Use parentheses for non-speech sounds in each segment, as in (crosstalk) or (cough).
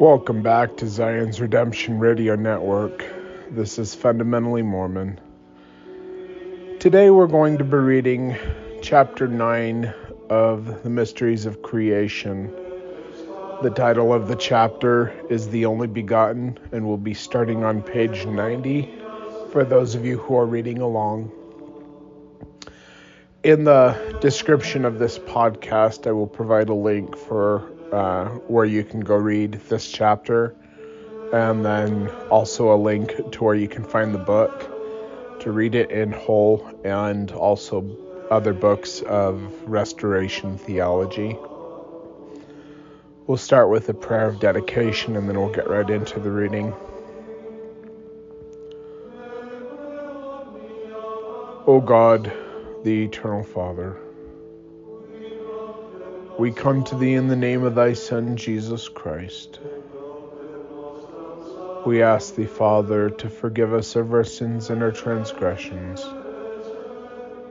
Welcome back to Zion's Redemption Radio Network. This is Fundamentally Mormon. Today we're going to be reading chapter 9 of The Mysteries of Creation. The title of the chapter is The Only Begotten, and we'll be starting on page 90 for those of you who are reading along. In the description of this podcast, I will provide a link for uh, where you can go read this chapter, and then also a link to where you can find the book to read it in whole, and also other books of restoration theology. We'll start with a prayer of dedication and then we'll get right into the reading. O God, the Eternal Father, we come to thee in the name of thy Son, Jesus Christ. We ask thee, Father, to forgive us of our sins and our transgressions,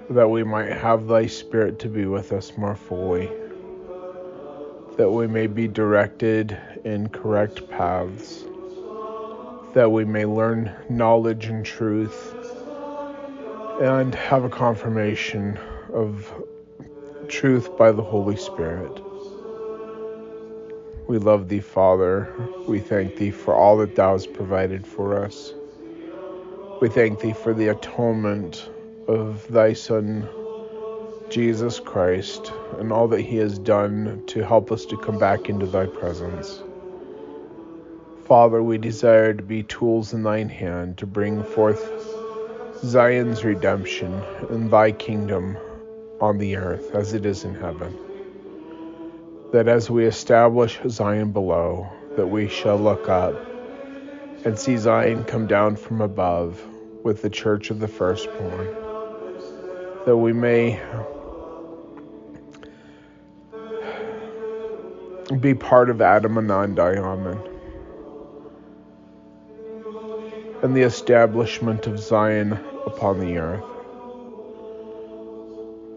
that we might have thy Spirit to be with us more fully, that we may be directed in correct paths, that we may learn knowledge and truth, and have a confirmation of truth by the Holy Spirit. We love thee, Father. We thank thee for all that thou hast provided for us. We thank thee for the atonement of thy Son, Jesus Christ, and all that he has done to help us to come back into thy presence. Father, we desire to be tools in thine hand to bring forth Zion's redemption and thy kingdom on the earth as it is in heaven. That as we establish Zion below, that we shall look up and see Zion come down from above with the church of the firstborn, that we may be part of Adam-ondi-Ahman and the establishment of Zion upon the earth.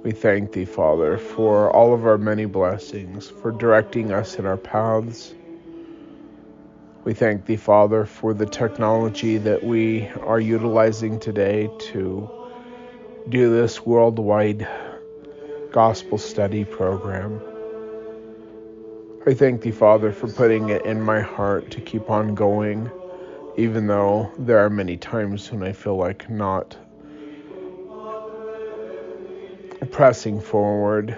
We thank thee, Father, for all of our many blessings, for directing us in our paths. We thank thee, Father, for the technology that we are utilizing today to do this worldwide gospel study program. I thank thee, Father, for putting it in my heart to keep on going, even though there are many times when I feel like not pressing forward.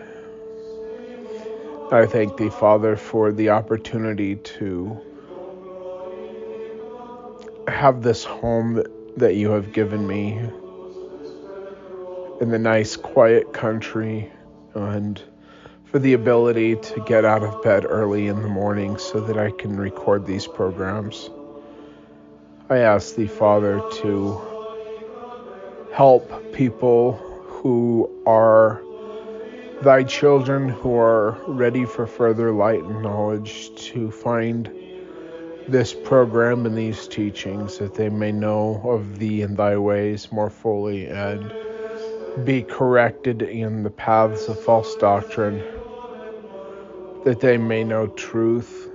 I thank thee, Father, for the opportunity to have this home that, you have given me in the nice, quiet country and for the ability to get out of bed early in the morning so that I can record these programs. I ask thee, Father, to help people who are thy children who are ready for further light and knowledge to find this program and these teachings that they may know of thee and thy ways more fully and be corrected in the paths of false doctrine, that they may know truth,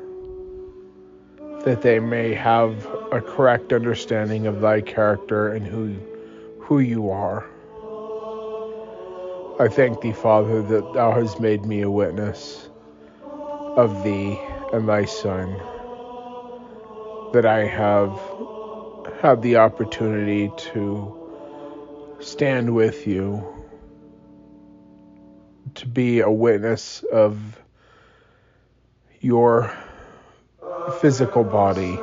that they may have a correct understanding of thy character and who, who you are. I thank thee, Father, that thou hast made me a witness of thee and thy Son, that I have had the opportunity to stand with you, to be a witness of your physical body.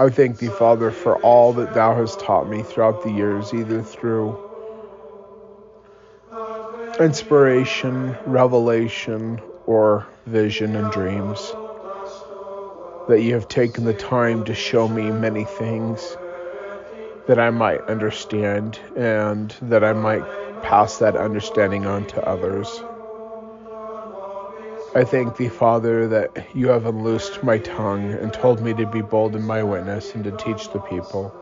I thank thee, Father, for all that thou hast taught me throughout the years, either through inspiration, revelation, or vision and dreams. That you have taken the time to show me many things that I might understand and that I might pass that understanding on to others. I thank thee, Father, that you have unloosed my tongue and told me to be bold in my witness and to teach the people,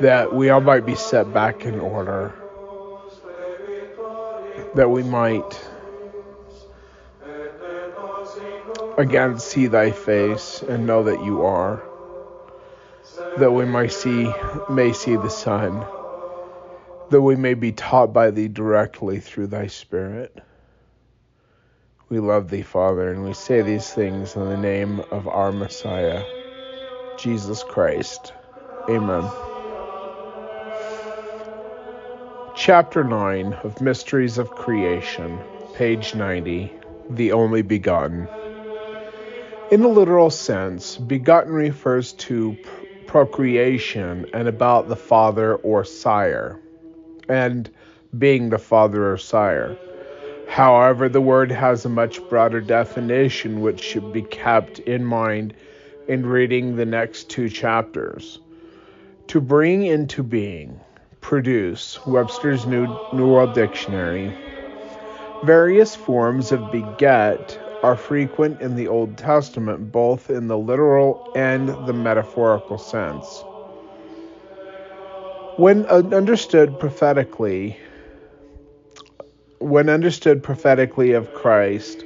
that we all might be set back in order, that we might again see thy face and know that you are, that we may see may see the Son, that we may be taught by thee directly through thy Spirit. We love thee, Father, and we say these things in the name of our Messiah, Jesus Christ. Amen. Chapter 9 of Mysteries of Creation, page 90, The Only Begotten. In a literal sense, begotten refers to procreation and about the father or sire, and being the father or sire. However, the word has a much broader definition which should be kept in mind in reading the next two chapters. To bring into being, produce, Webster's New, New World Dictionary. Various forms of beget are frequent in the Old Testament, both in the literal and the metaphorical sense. When understood prophetically, when understood prophetically of Christ,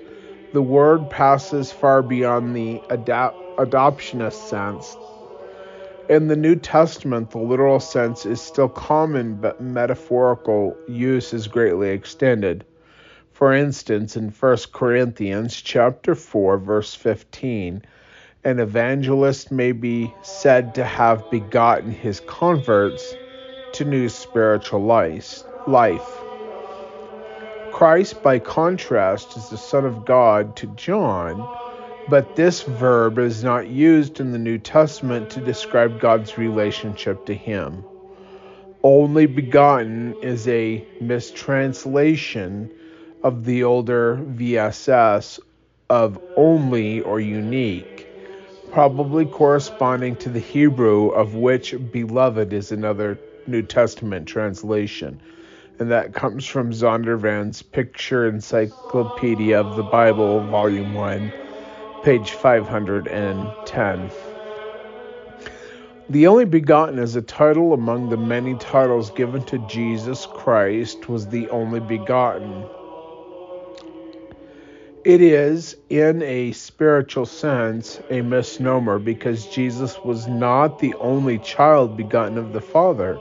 the word passes far beyond the adop- adoptionist sense. In the New Testament, the literal sense is still common, but metaphorical use is greatly extended. For instance, in 1 Corinthians chapter 4 verse 15, an evangelist may be said to have begotten his converts to new spiritual life. Christ, by contrast, is the Son of God to John, but this verb is not used in the New Testament to describe God's relationship to him. Only begotten is a mistranslation of the older VSS of only or unique, probably corresponding to the Hebrew of which beloved is another New Testament translation and that comes from Zondervan's Picture Encyclopedia of the Bible, Volume 1, page 510. The only begotten as a title among the many titles given to Jesus Christ was the only begotten. It is, in a spiritual sense, a misnomer because Jesus was not the only child begotten of the Father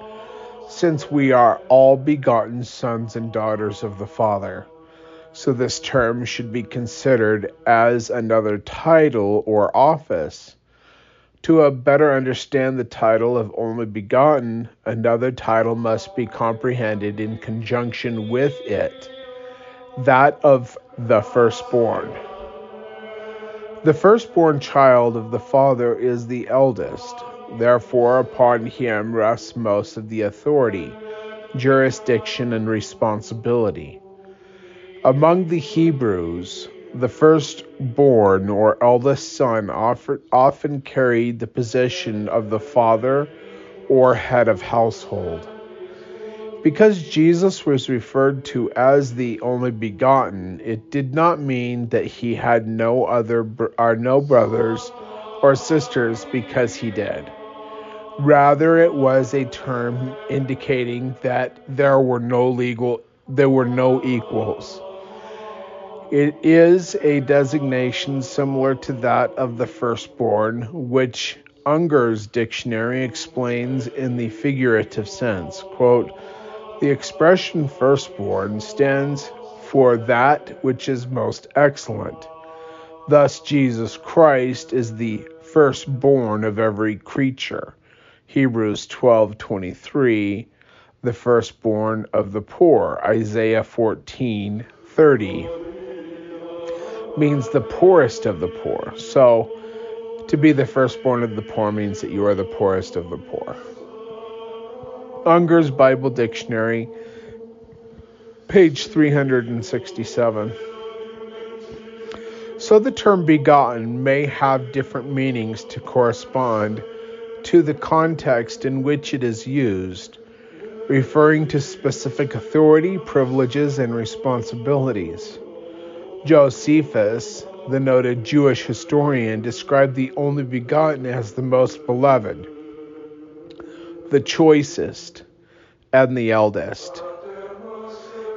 since we are all begotten sons and daughters of the Father. So this term should be considered as another title or office. To a better understand the title of only begotten, another title must be comprehended in conjunction with it that of the firstborn. The firstborn child of the Father is the eldest, Therefore, upon him rests most of the authority, jurisdiction, and responsibility. Among the Hebrews, the firstborn or eldest son often carried the position of the father or head of household. Because Jesus was referred to as the only begotten, it did not mean that he had no other or no brothers or sisters because he did. Rather, it was a term indicating that there were no legal, there were no equals. It is a designation similar to that of the firstborn, which Unger's dictionary explains in the figurative sense. Quote, the expression firstborn stands for that which is most excellent. Thus, Jesus Christ is the firstborn of every creature. Hebrews 12:23, the firstborn of the poor. Isaiah 14:30 means the poorest of the poor. So to be the firstborn of the poor means that you are the poorest of the poor. Unger's Bible Dictionary, page 367. So the term begotten may have different meanings to correspond to the context in which it is used, referring to specific authority, privileges, and responsibilities. Josephus, the noted Jewish historian, described the only begotten as the most beloved, the choicest, and the eldest.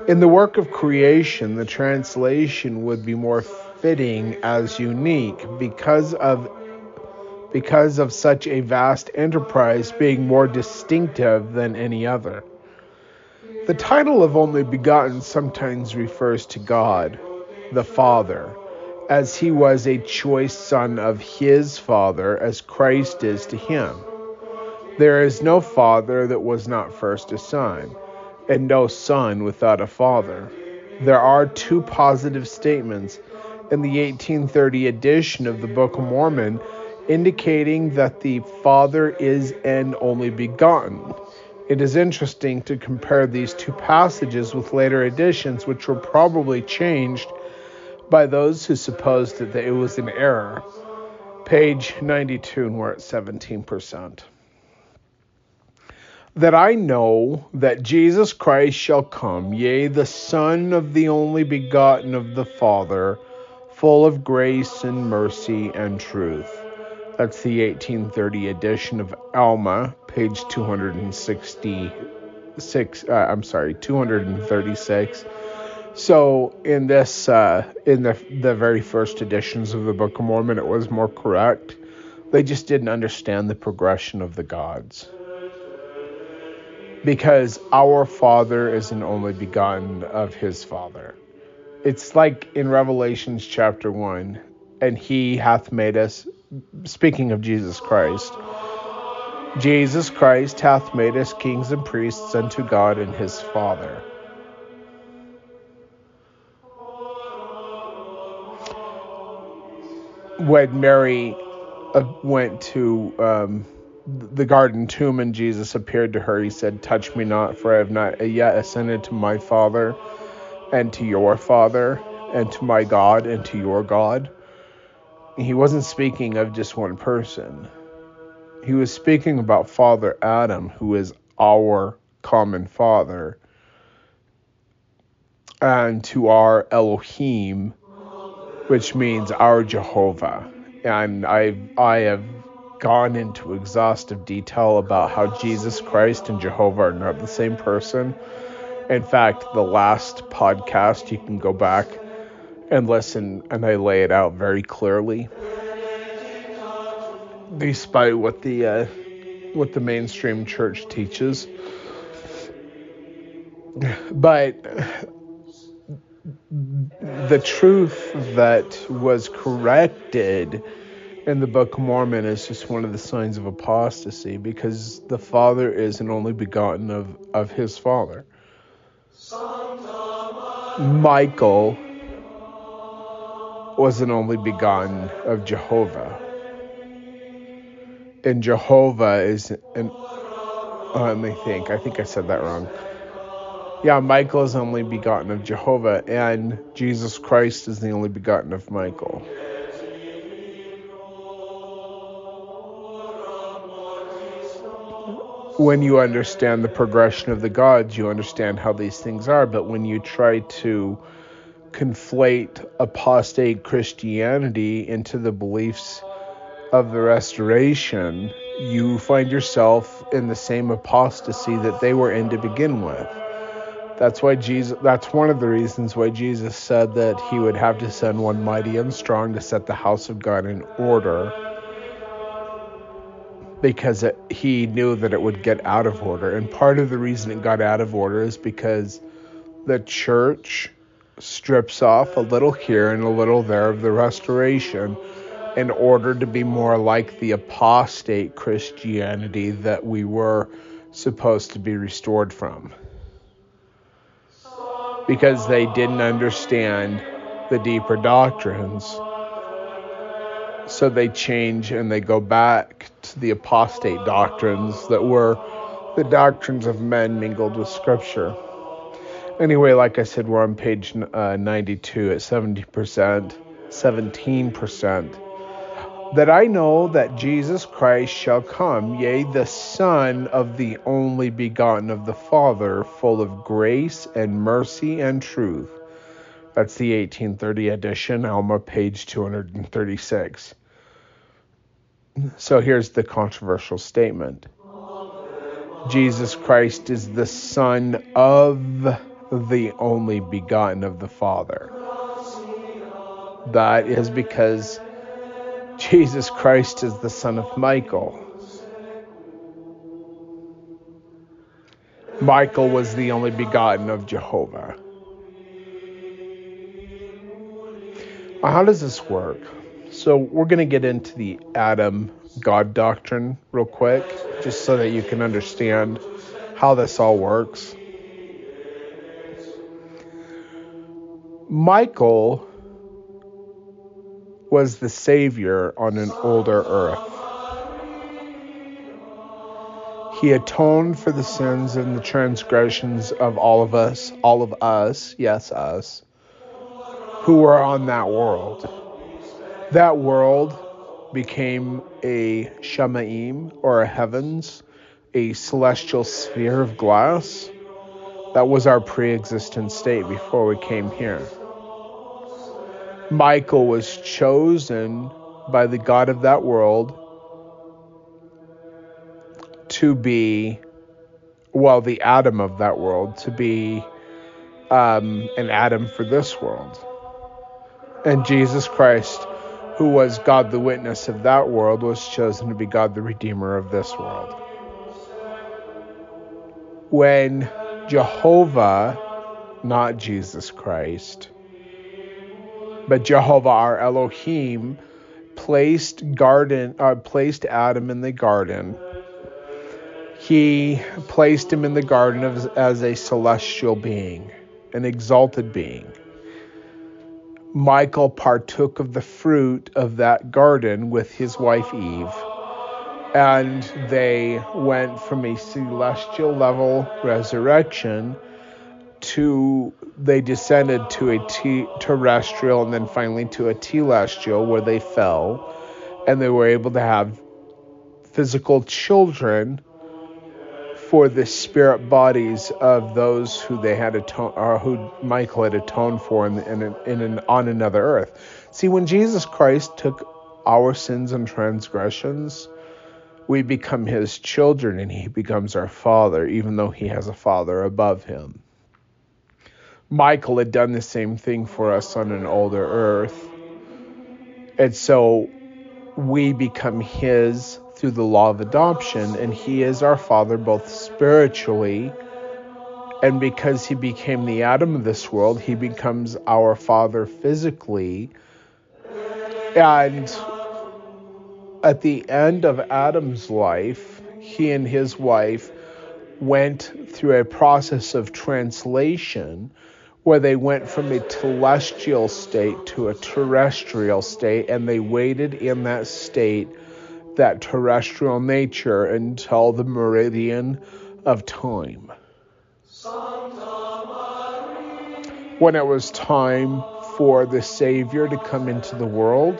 In the work of creation, the translation would be more fitting as unique because of because of such a vast enterprise being more distinctive than any other. The title of only begotten sometimes refers to God, the Father, as he was a choice son of his Father, as Christ is to him. There is no Father that was not first a Son, and no Son without a Father. There are two positive statements in the 1830 edition of the Book of Mormon indicating that the Father is an only begotten. It is interesting to compare these two passages with later editions, which were probably changed by those who supposed that it was an error. Page 92, and we're at 17%. That I know that Jesus Christ shall come, yea, the Son of the only begotten of the Father, full of grace and mercy and truth that's the 1830 edition of Alma, page 266. Uh, I'm sorry, 236. So in this, uh, in the the very first editions of the Book of Mormon, it was more correct. They just didn't understand the progression of the gods. Because our Father is an only begotten of His Father. It's like in Revelations chapter one, and He hath made us speaking of Jesus Christ, Jesus Christ hath made us kings and priests unto God and his Father. When Mary uh, went to um, the garden tomb and Jesus appeared to her, he said, Touch me not, for I have not yet ascended to my Father and to your Father and to my God and to your God he wasn't speaking of just one person. He was speaking about Father Adam, who is our common father, and to our Elohim, which means our Jehovah. And I I have gone into exhaustive detail about how Jesus Christ and Jehovah are not the same person. In fact, the last podcast you can go back and listen, and I lay it out very clearly. Despite what the uh, what the mainstream church teaches, but the truth that was corrected in the Book of Mormon is just one of the signs of apostasy because the Father is an only begotten of, of his Father. Michael was an only begotten of Jehovah. And Jehovah is an oh, let me think. I think I said that wrong. Yeah, Michael is only begotten of Jehovah, and Jesus Christ is the only begotten of Michael. When you understand the progression of the gods, you understand how these things are. But when you try to conflate apostate Christianity into the beliefs of the restoration, you find yourself in the same apostasy that they were in to begin with. That's why Jesus that's one of the reasons why Jesus said that he would have to send one mighty and strong to set the house of God in order because it, he knew that it would get out of order. And part of the reason it got out of order is because the church strips off a little here and a little there of the restoration in order to be more like the apostate Christianity that we were supposed to be restored from. Because they didn't understand the deeper doctrines. So they change and they go back to the apostate doctrines that were the doctrines of men mingled with Scripture. Anyway, like I said, we're on page uh, 92 at 70%, 17%. That I know that Jesus Christ shall come, yea, the Son of the only begotten of the Father, full of grace and mercy and truth. That's the 1830 edition, Alma, page 236. So here's the controversial statement Jesus Christ is the Son of the only begotten of the Father. that is because Jesus Christ is the son of Michael. Michael was the only begotten of Jehovah. How does this work? So, we're going to get into the Adam God doctrine real quick, just so that you can understand how this all works. Michael was the savior on an older earth. He atoned for the sins and the transgressions of all of us, all of us, yes, us, who were on that world. That world became a Shemaim or a heavens, a celestial sphere of glass. That was our pre existent state before we came here. Michael was chosen by the God of that world to be, well, the Adam of that world, to be um, an Adam for this world. And Jesus Christ, who was God the witness of that world, was chosen to be God the Redeemer of this world. When Jehovah, not Jesus Christ, but Jehovah our Elohim placed garden uh, placed Adam in the garden. He placed him in the garden as, as a celestial being, an exalted being. Michael partook of the fruit of that garden with his wife Eve, and they went from a celestial level resurrection to they descended to a t- terrestrial and then finally to a telestial where they fell and they were able to have physical children for the spirit bodies of those who they had atoned or who Michael had atoned for in, in, in an, on another earth. See, when Jesus Christ took our sins and transgressions, we become his children and he becomes our father, even though he has a father above him. Michael had done the same thing for us on an older earth. And so we become his through the law of adoption, and he is our father both spiritually and because he became the Adam of this world, he becomes our father physically. And at the end of Adam's life, he and his wife went through a process of translation where they went from a celestial state to a terrestrial state, and they waited in that state, that terrestrial nature, until the meridian of time. When it was time for the Savior to come into the world,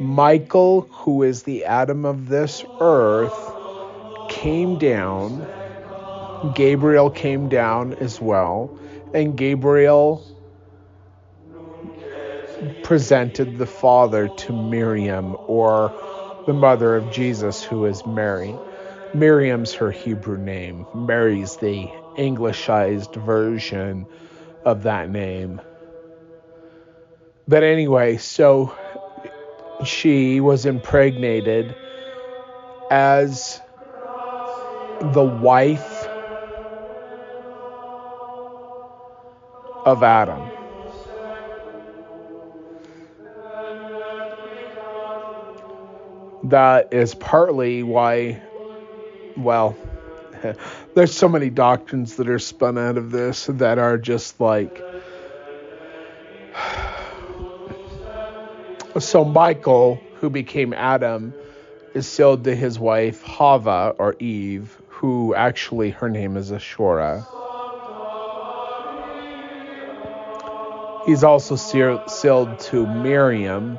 Michael, who is the Adam of this earth, came down. Gabriel came down as well and Gabriel presented the father to Miriam, or the mother of Jesus, who is Mary. Miriam's her Hebrew name. Mary's the Englishized version of that name. But anyway, so she was impregnated as the wife of Adam. That is partly why, well, (laughs) there's so many doctrines that are spun out of this that are just like. (sighs) So Michael, who became Adam, is sealed to his wife Hava or Eve, who actually her name is Ashura. He's also sealed to Miriam,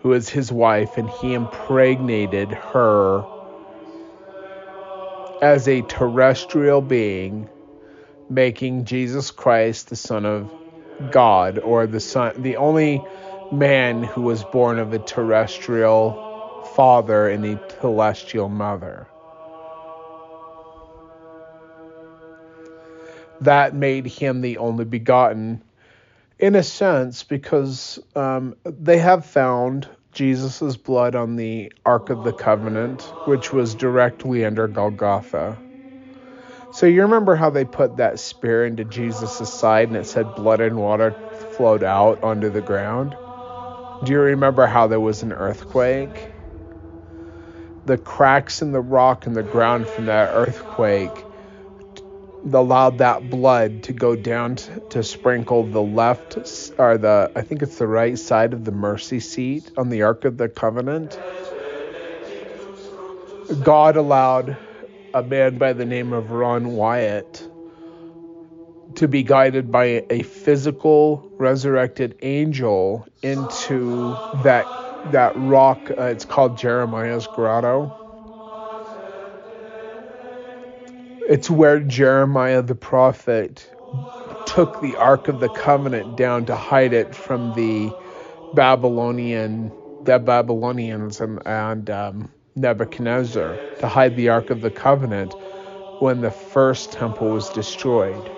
who is his wife, and he impregnated her as a terrestrial being, making Jesus Christ the Son of God, or the Son, the only man who was born of a terrestrial father and a celestial mother. That made him the only begotten in a sense, because um, they have found Jesus' blood on the Ark of the Covenant, which was directly under Golgotha. So you remember how they put that spear into Jesus' side and it said blood and water flowed out onto the ground? Do you remember how there was an earthquake? The cracks in the rock and the ground from that earthquake allowed that blood to go down to, to, sprinkle the left or the I think it's the right side of the mercy seat on the Ark of the Covenant. God allowed a man by the name of Ron Wyatt to be guided by a physical resurrected angel into that that rock. Uh, it's called Jeremiah's grotto It's where Jeremiah the prophet took the Ark of the Covenant down to hide it from the Babylonian, the Babylonians and, and um, Nebuchadnezzar to hide the Ark of the Covenant when the first temple was destroyed.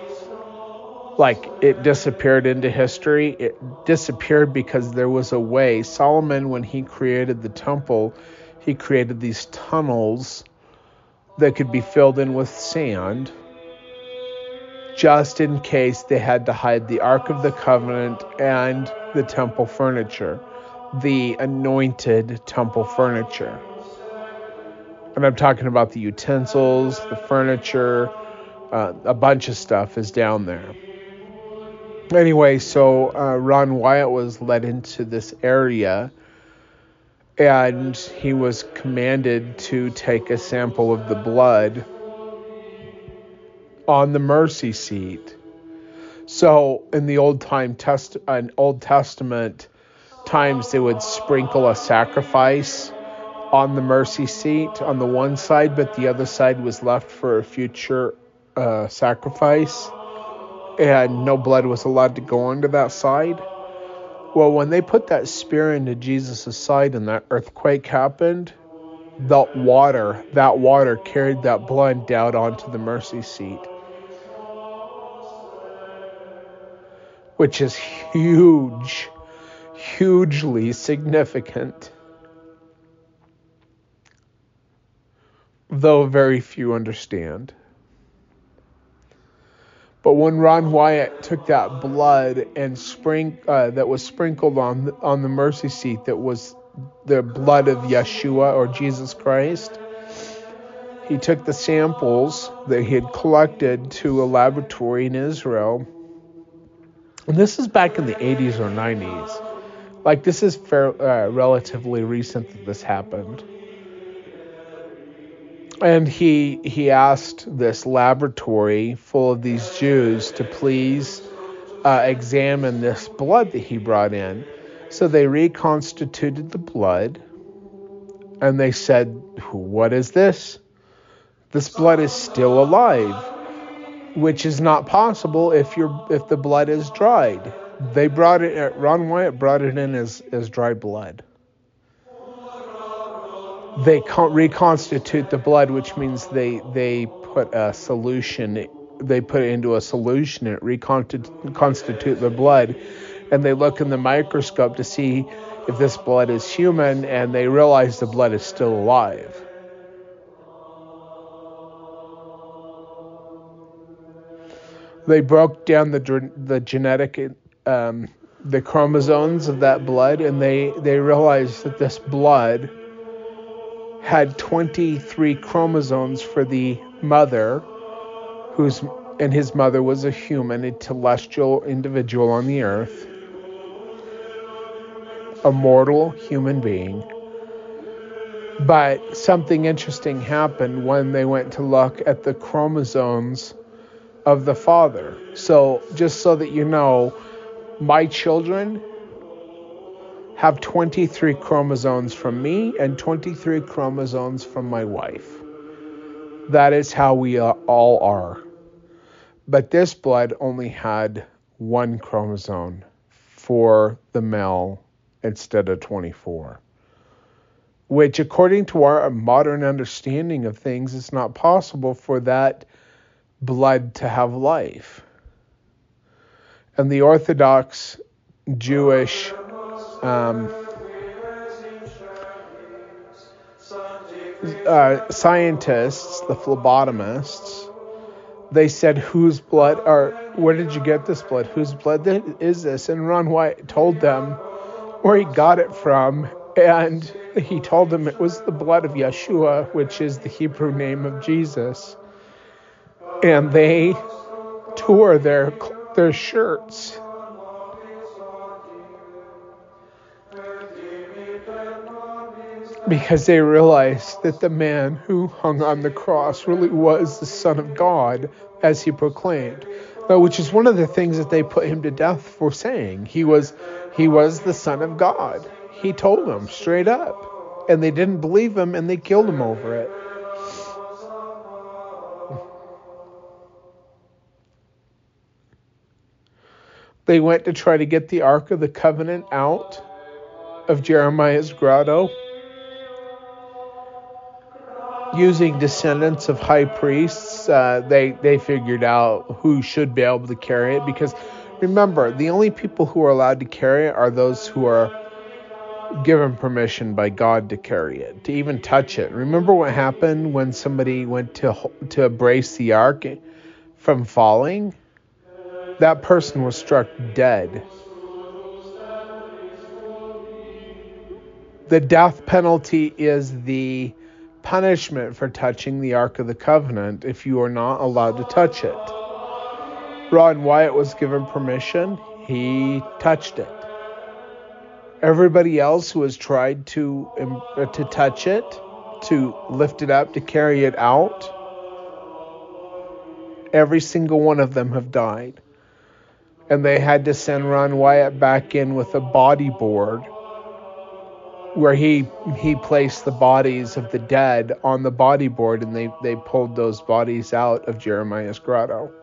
Like it disappeared into history. It disappeared because there was a way. Solomon, when he created the temple, he created these tunnels that could be filled in with sand just in case they had to hide the Ark of the Covenant and the temple furniture, the anointed temple furniture. And I'm talking about the utensils, the furniture, uh, a bunch of stuff is down there. Anyway, so uh, Ron Wyatt was led into this area and he was commanded to take a sample of the blood on the mercy seat. So in the old time test an Old Testament times they would sprinkle a sacrifice on the mercy seat on the one side, but the other side was left for a future uh, sacrifice, and no blood was allowed to go onto that side. Well, when they put that spear into Jesus' side and that earthquake happened, that water, that water carried that blood down onto the mercy seat. Which is huge, hugely significant. Though very few understand. But when Ron Wyatt took that blood and spring uh, that was sprinkled on the, on the mercy seat, that was the blood of Yeshua or Jesus Christ, he took the samples that he had collected to a laboratory in Israel. And this is back in the 80s or 90s. Like this is fair, uh, relatively recent that this happened and he he asked this laboratory full of these Jews to please uh, examine this blood that he brought in. So they reconstituted the blood, and they said, "What is this? This blood is still alive, which is not possible if you if the blood is dried." They brought it. Ron Wyatt brought it in as as dry blood they reconstitute the blood, which means they they put a solution. They put it into a solution and reconstitute the blood, and they look in the microscope to see if this blood is human, and they realize the blood is still alive. They broke down the the genetic um, the chromosomes of that blood, and they they realized that this blood had 23 chromosomes for the mother, whose and his mother was a human, a celestial individual on the earth, a mortal human being. But something interesting happened when they went to look at the chromosomes of the father. So, just so that you know, my children have 23 chromosomes from me and 23 chromosomes from my wife. That is how we uh, all are. But this blood only had one chromosome for the male instead of 24, which, according to our modern understanding of things, is not possible for that blood to have life. and the Orthodox Jewish um, uh, scientists, the phlebotomists, they said, "Whose blood? Or where did you get this blood? Whose blood is this?" And Ron Wyatt told them where he got it from, and he told them it was the blood of Yeshua, which is the Hebrew name of Jesus. And they tore their their shirts because they realized that the man who hung on the cross really was the Son of God, as he proclaimed, which is one of the things that they put him to death for saying. He was he was the Son of God. He told them straight up, and they didn't believe him, and they killed him over it. They went to try to get the Ark of the Covenant out of Jeremiah's grotto using descendants of high priests, uh, they they figured out who should be able to carry it because remember, the only people who are allowed to carry it are those who are given permission by God to carry it, to even touch it. Remember what happened when somebody went to to embrace the ark from falling? That person was struck dead. The death penalty is the punishment for touching the Ark of the Covenant if you are not allowed to touch it. Ron Wyatt was given permission, he touched it. Everybody else who has tried to um, to touch it, to lift it up, to carry it out, every single one of them have died. And they had to send Ron Wyatt back in with a body board where he he placed the bodies of the dead on the body board and they, they pulled those bodies out of Jeremiah's grotto.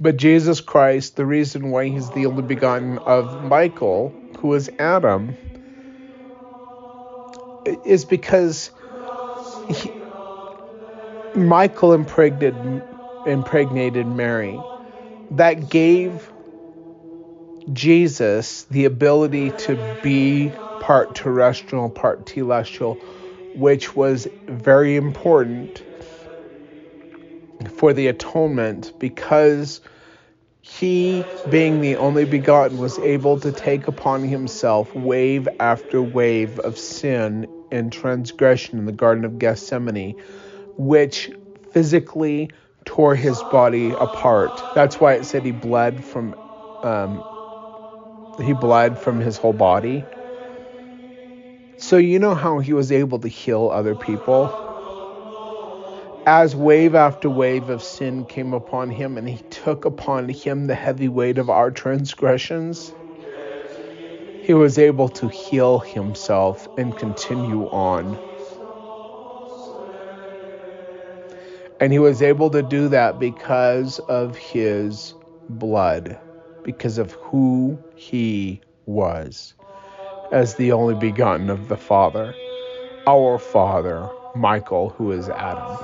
But Jesus Christ, the reason why he's the only begotten of Michael, who is Adam, is because he, Michael impregnated, impregnated Mary that gave Jesus the ability to be part terrestrial, part telestial, which was very important for the atonement because he, being the only begotten, was able to take upon himself wave after wave of sin and transgression in the Garden of Gethsemane, which physically tore his body apart. That's why it said he bled from um, he bled from his whole body. So you know how he was able to heal other people? As wave after wave of sin came upon him and he took upon him the heavy weight of our transgressions, he was able to heal himself and continue on. And he was able to do that because of his blood, because of who he was as the only begotten of the Father, our Father, Michael, who is Adam.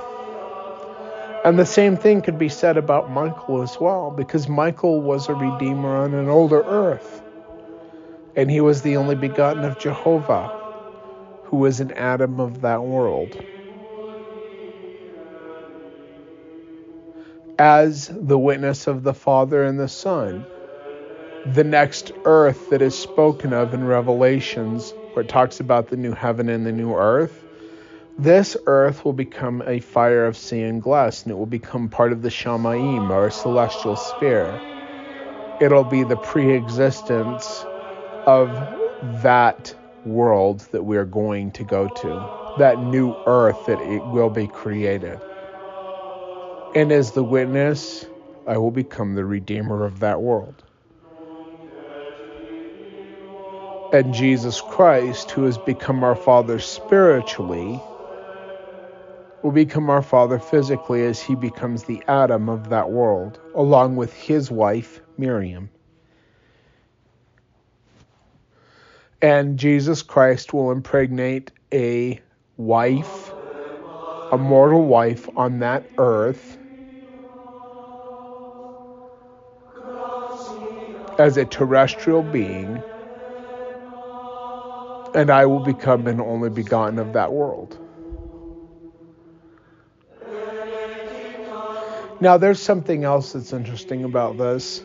And the same thing could be said about Michael as well, because Michael was a redeemer on an older earth. And he was the only begotten of Jehovah, who was an Adam of that world. As the witness of the Father and the Son. The next earth that is spoken of in Revelations, where it talks about the new heaven and the new earth, this earth will become a fire of sea and glass, and it will become part of the Shamaim, or celestial sphere. It'll be the pre existence of that world that we are going to go to, that new earth that it will be created. And as the witness, I will become the redeemer of that world. And Jesus Christ, who has become our Father spiritually, will become our Father physically as he becomes the Adam of that world, along with his wife, Miriam. And Jesus Christ will impregnate a wife a mortal wife on that earth as a terrestrial being, and I will become an only begotten of that world. Now, there's something else that's interesting about this,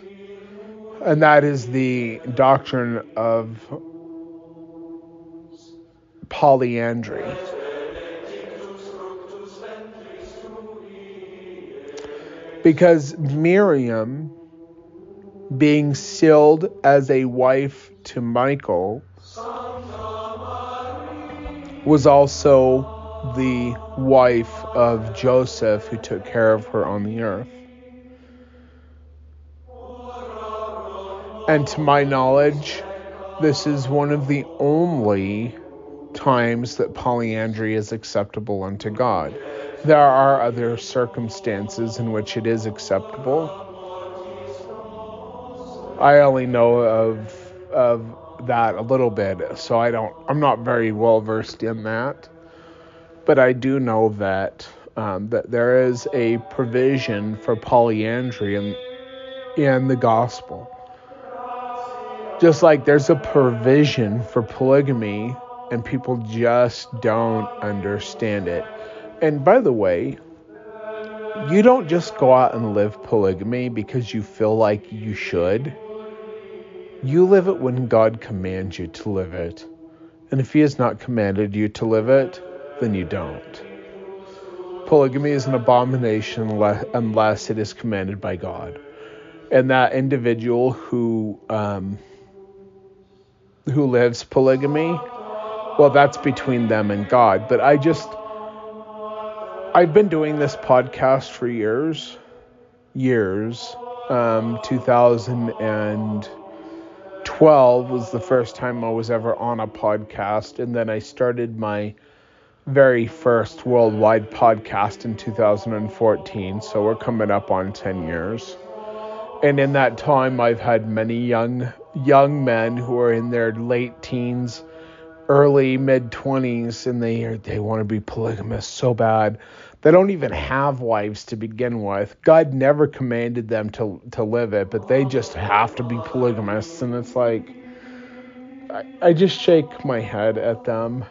and that is the doctrine of polyandry. Because Miriam, being sealed as a wife to Michael, was also the wife of Joseph who took care of her on the earth. And to my knowledge, this is one of the only times that polyandry is acceptable unto God. There are other circumstances in which it is acceptable. I only know of of that a little bit, so I don't I'm not very well versed in that but I do know that um, that there is a provision for polyandry in in the gospel. Just like there's a provision for polygamy, and people just don't understand it. And by the way, you don't just go out and live polygamy because you feel like you should. You live it when God commands you to live it. And if He has not commanded you to live it, then you don't. Polygamy is an abomination unless it is commanded by God. And that individual who um, who lives polygamy, well, that's between them and God. But I just, I've been doing this podcast for years, years. Um, 2012 was the first time I was ever on a podcast, and then I started my very first worldwide podcast in 2014, so we're coming up on 10 years. And in that time, I've had many young young men who are in their late teens, early mid 20s, and they they want to be polygamous so bad. They don't even have wives to begin with. God never commanded them to to live it, but they just have to be polygamists, and it's like I, I just shake my head at them.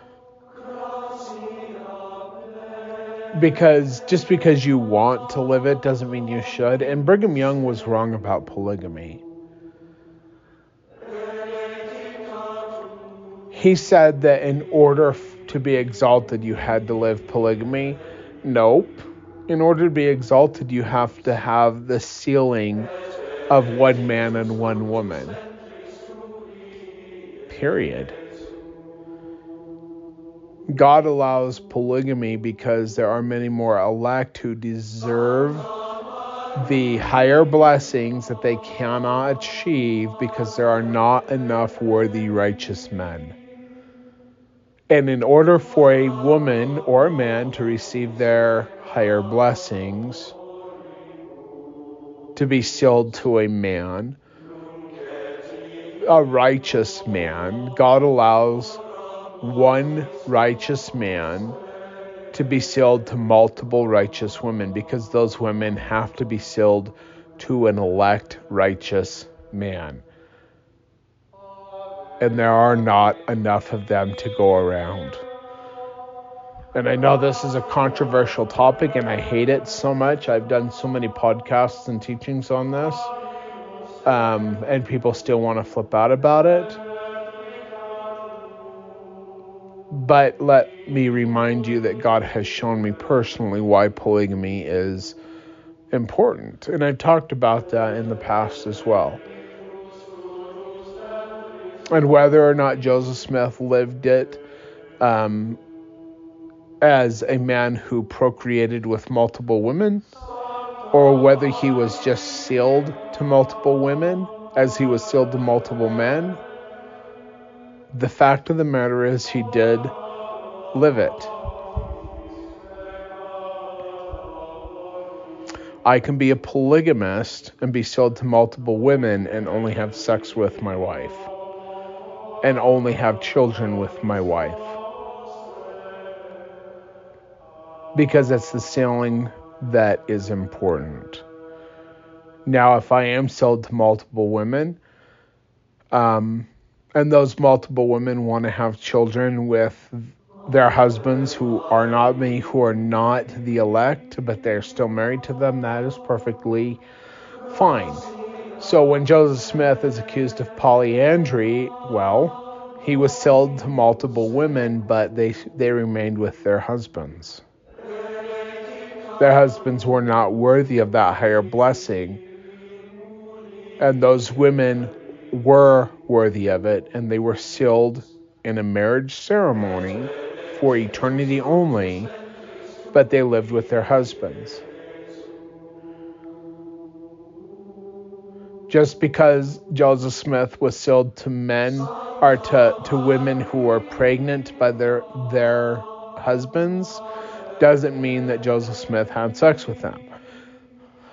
because just because you want to live it doesn't mean you should. And Brigham Young was wrong about polygamy. He said that in order to be exalted, you had to live polygamy. Nope. In order to be exalted, you have to have the sealing of one man and one woman. Period. God allows polygamy because there are many more elect who deserve the higher blessings that they cannot achieve because there are not enough worthy righteous men. And in order for a woman or a man to receive their higher blessings, to be sealed to a man, a righteous man, God allows one righteous man to be sealed to multiple righteous women because those women have to be sealed to an elect righteous man. And there are not enough of them to go around. And I know this is a controversial topic and I hate it so much. I've done so many podcasts and teachings on this. Um, and people still want to flip out about it. But let me remind you that God has shown me personally why polygamy is important. And I've talked about that in the past as well. And whether or not Joseph Smith lived it um, as a man who procreated with multiple women, or whether he was just sealed to multiple women as he was sealed to multiple men the fact of the matter is, he did live it. I can be a polygamist and be sold to multiple women and only have sex with my wife, and only have children with my wife. because it's the sealing that is important. Now, if I am sold to multiple women, um, and those multiple women want to have children with their husbands who are not me, who are not the elect, but they're still married to them, that is perfectly fine. So when Joseph Smith is accused of polyandry, well, he was sold to multiple women, but they they remained with their husbands. Their husbands were not worthy of that higher blessing. And those women were worthy of it, and they were sealed in a marriage ceremony for eternity only, but they lived with their husbands. Just because Joseph Smith was sealed to men or to, to women who were pregnant by their their husbands doesn't mean that Joseph Smith had sex with them.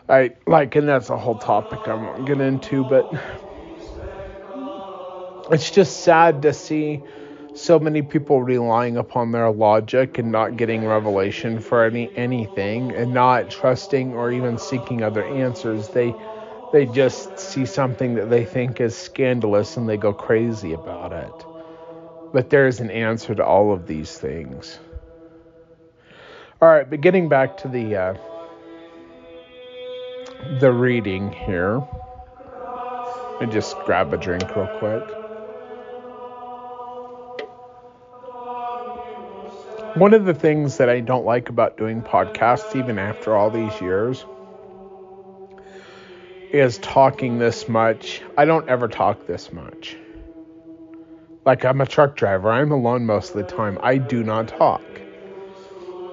I like and that's a whole topic I won't get into, but it's just sad to see so many people relying upon their logic and not getting revelation for any anything and not trusting or even seeking other answers they they just see something that they think is scandalous and they go crazy about it. But there is an answer to all of these things. All right but getting back to the uh, the reading here and just grab a drink real quick. One of the things that I don't like about doing podcasts, even after all these years, is talking this much. I don't ever talk this much. Like, I'm a truck driver, I'm alone most of the time. I do not talk.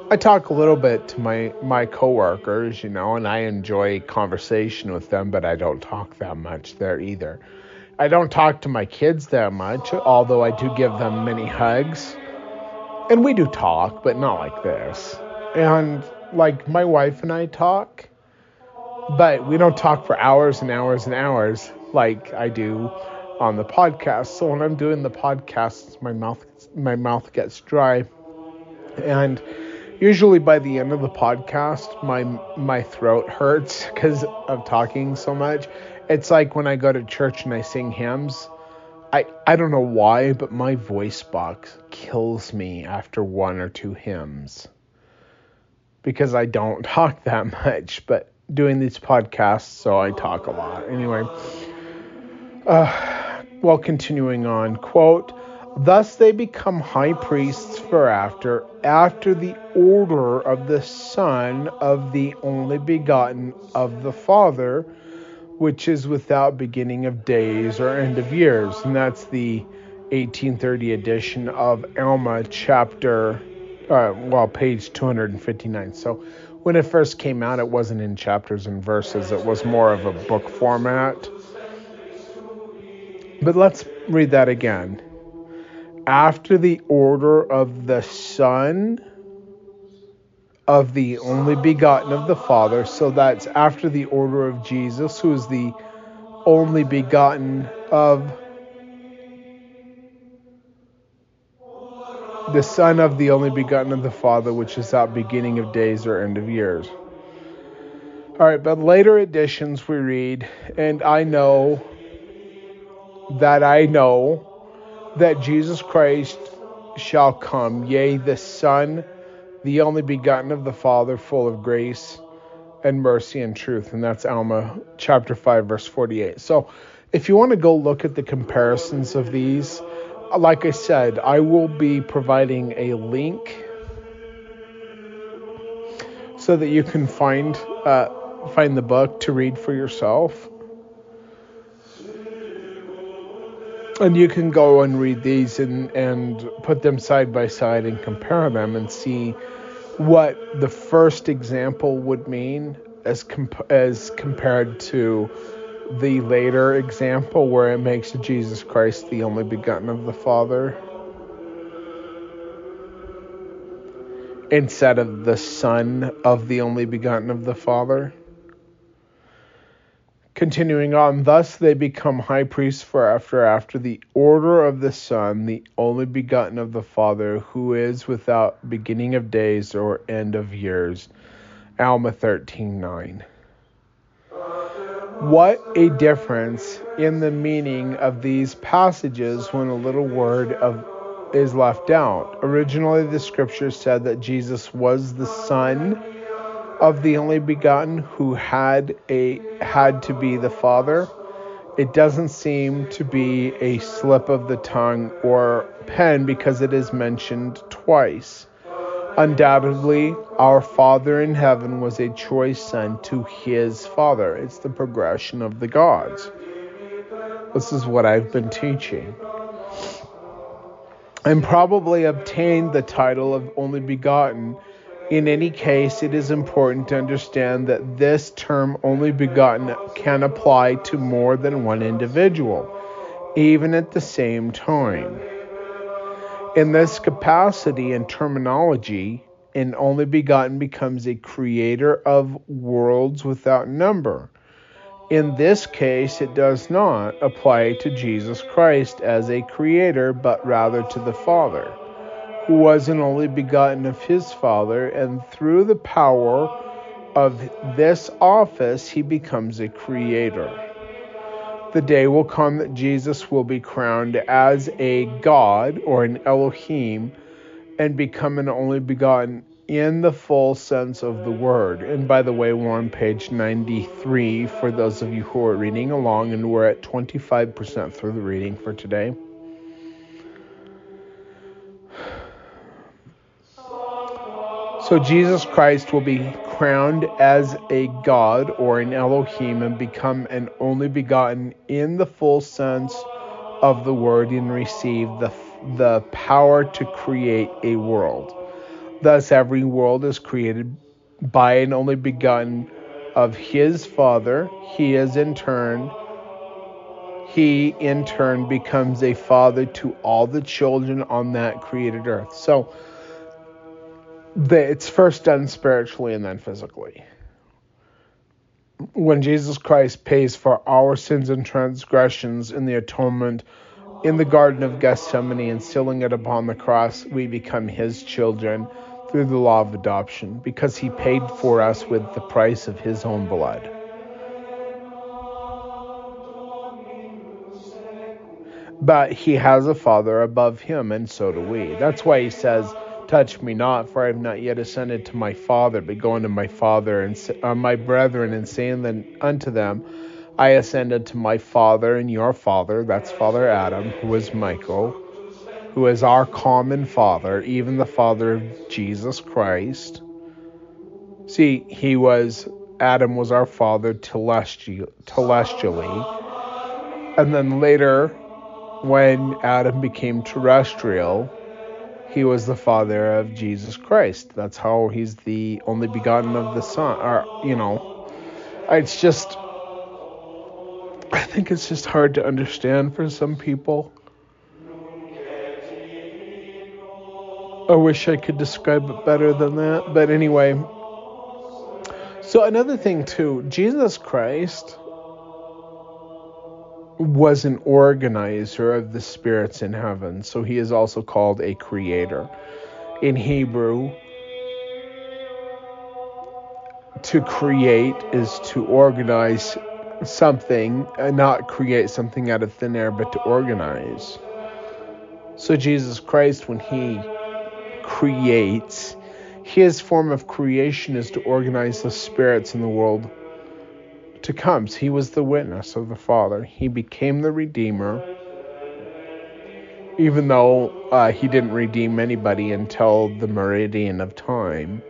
I talk a little bit to my, my coworkers, you know, and I enjoy conversation with them, but I don't talk that much there either. I don't talk to my kids that much, although I do give them many hugs and we do talk, but not like this. And like my wife and I talk, but we don't talk for hours and hours and hours like I do on the podcast. So when I'm doing the podcast, my mouth my mouth gets dry, and usually by the end of the podcast, my my throat hurts because of talking so much. It's like when I go to church and I sing hymns I, I don't know why, but my voice box kills me after one or two hymns because I don't (laughs) talk that much, but doing these podcasts, so I talk a lot. Anyway, uh, well, continuing on, quote, Thus they become high priests for after after the order of the Son of the only begotten of the Father which is without beginning of days or end of years. And that's the 1830 edition of Alma, chapter, uh, well, page 259. So when it first came out, it wasn't in chapters and verses, it was more of a book format. But let's read that again. After the order of the Son, of the only begotten of the Father. So that's after the order of Jesus, who is the only begotten of the Son of the only begotten of the Father, which is that beginning of days or end of years. All right, but later editions we read, and I know that I know that Jesus Christ shall come, yea, the Son the only begotten of the Father, full of grace and mercy and truth. And that's Alma chapter 5, verse 48. So if you want to go look at the comparisons of these, like I said, I will be providing a link so that you can find uh, find the book to read for yourself. And you can go and read these and, and put them side by side and compare them and see what the first example would mean as comp- as compared to the later example where it makes Jesus Christ the only begotten of the Father instead of the Son of the only begotten of the Father. Continuing on, thus they become high priests forever after the order of the Son, the only begotten of the Father, who is without beginning of days or end of years. Alma 13:9. What a difference in the meaning of these passages when a little word of is left out. Originally the scripture said that Jesus was the son of the only begotten who had a had to be the father it doesn't seem to be a slip of the tongue or pen because it is mentioned twice undoubtedly our father in heaven was a choice son to his father. It's the progression of the gods. This is what i've been teaching. And probably obtained the title of only begotten. In any case, it is important to understand that this term only begotten can apply to more than one individual, even at the same time. In this capacity and terminology, an only begotten becomes a creator of worlds without number. In this case, it does not apply to Jesus Christ as a creator, but rather to the Father who was an only begotten of his Father, and through the power of this office he becomes a creator. The day will come that Jesus will be crowned as a God or an Elohim and become an only begotten in the full sense of the word. And by the way, we're on page 93 for those of you who are reading along, and we're at 25% through the reading for today. So Jesus Christ will be crowned as a God or an Elohim and become an only begotten in the full sense of the word and receive the, the power to create a world. Thus, every world is created by an only begotten of his Father. He is in turn he in turn becomes a father to all the children on that created earth. So the, it's first done spiritually and then physically. When Jesus Christ pays for our sins and transgressions in the atonement in the Garden of Gethsemane and sealing it upon the cross, we become his children through the law of adoption because he paid for us with the price of his own blood. But he has a father above him, and so do we. That's why he says, Touch me not, for I have not yet ascended to my Father, but go unto my Father and uh, my brethren, and saying then unto them, I ascended to my Father and your Father, that's Father Adam, who is Michael, who is our common Father, even the Father of Jesus Christ. See, he was, Adam was our Father telestially, and then later, when Adam became terrestrial, he was the father of Jesus Christ. That's how he's the only begotten of the Son. Or, you know, it's just, I think it's just hard to understand for some people. I wish I could describe it better than that. But anyway, so another thing too, Jesus Christ was an organizer of the spirits in heaven, so he is also called a creator. In Hebrew, to create is to organize something, uh, not create something out of thin air, but to organize. So, Jesus Christ, when he creates, his form of creation is to organize the spirits in the world to come. He was the witness of the Father. He became the Redeemer, even though uh, he didn't redeem anybody until the meridian of time.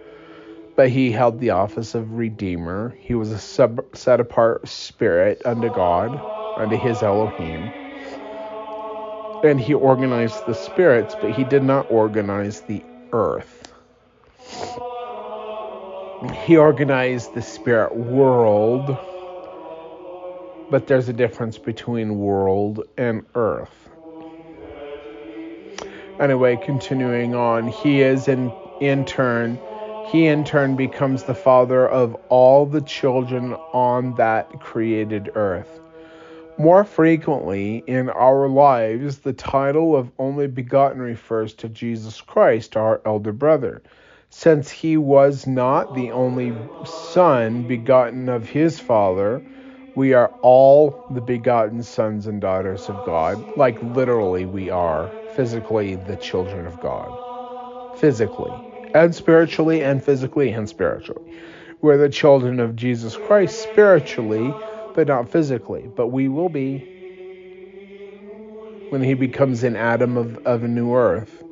But he held the office of Redeemer. He was a sub- set apart spirit unto God, unto his Elohim. And he organized the spirits, but he did not organize the earth he organized the spirit world but there's a difference between world and earth. Anyway, continuing on, he is in in turn he in turn becomes the father of all the children on that created earth. More frequently in our lives, the title of only begotten refers to Jesus Christ, our elder brother. Since he was not the only son begotten of his father, we are all the begotten sons and daughters of God. Like literally, we are physically the children of God. Physically, and spiritually, and physically, and spiritually. We're the children of Jesus Christ spiritually but not physically. But we will be when he becomes an Adam of, of a new earth.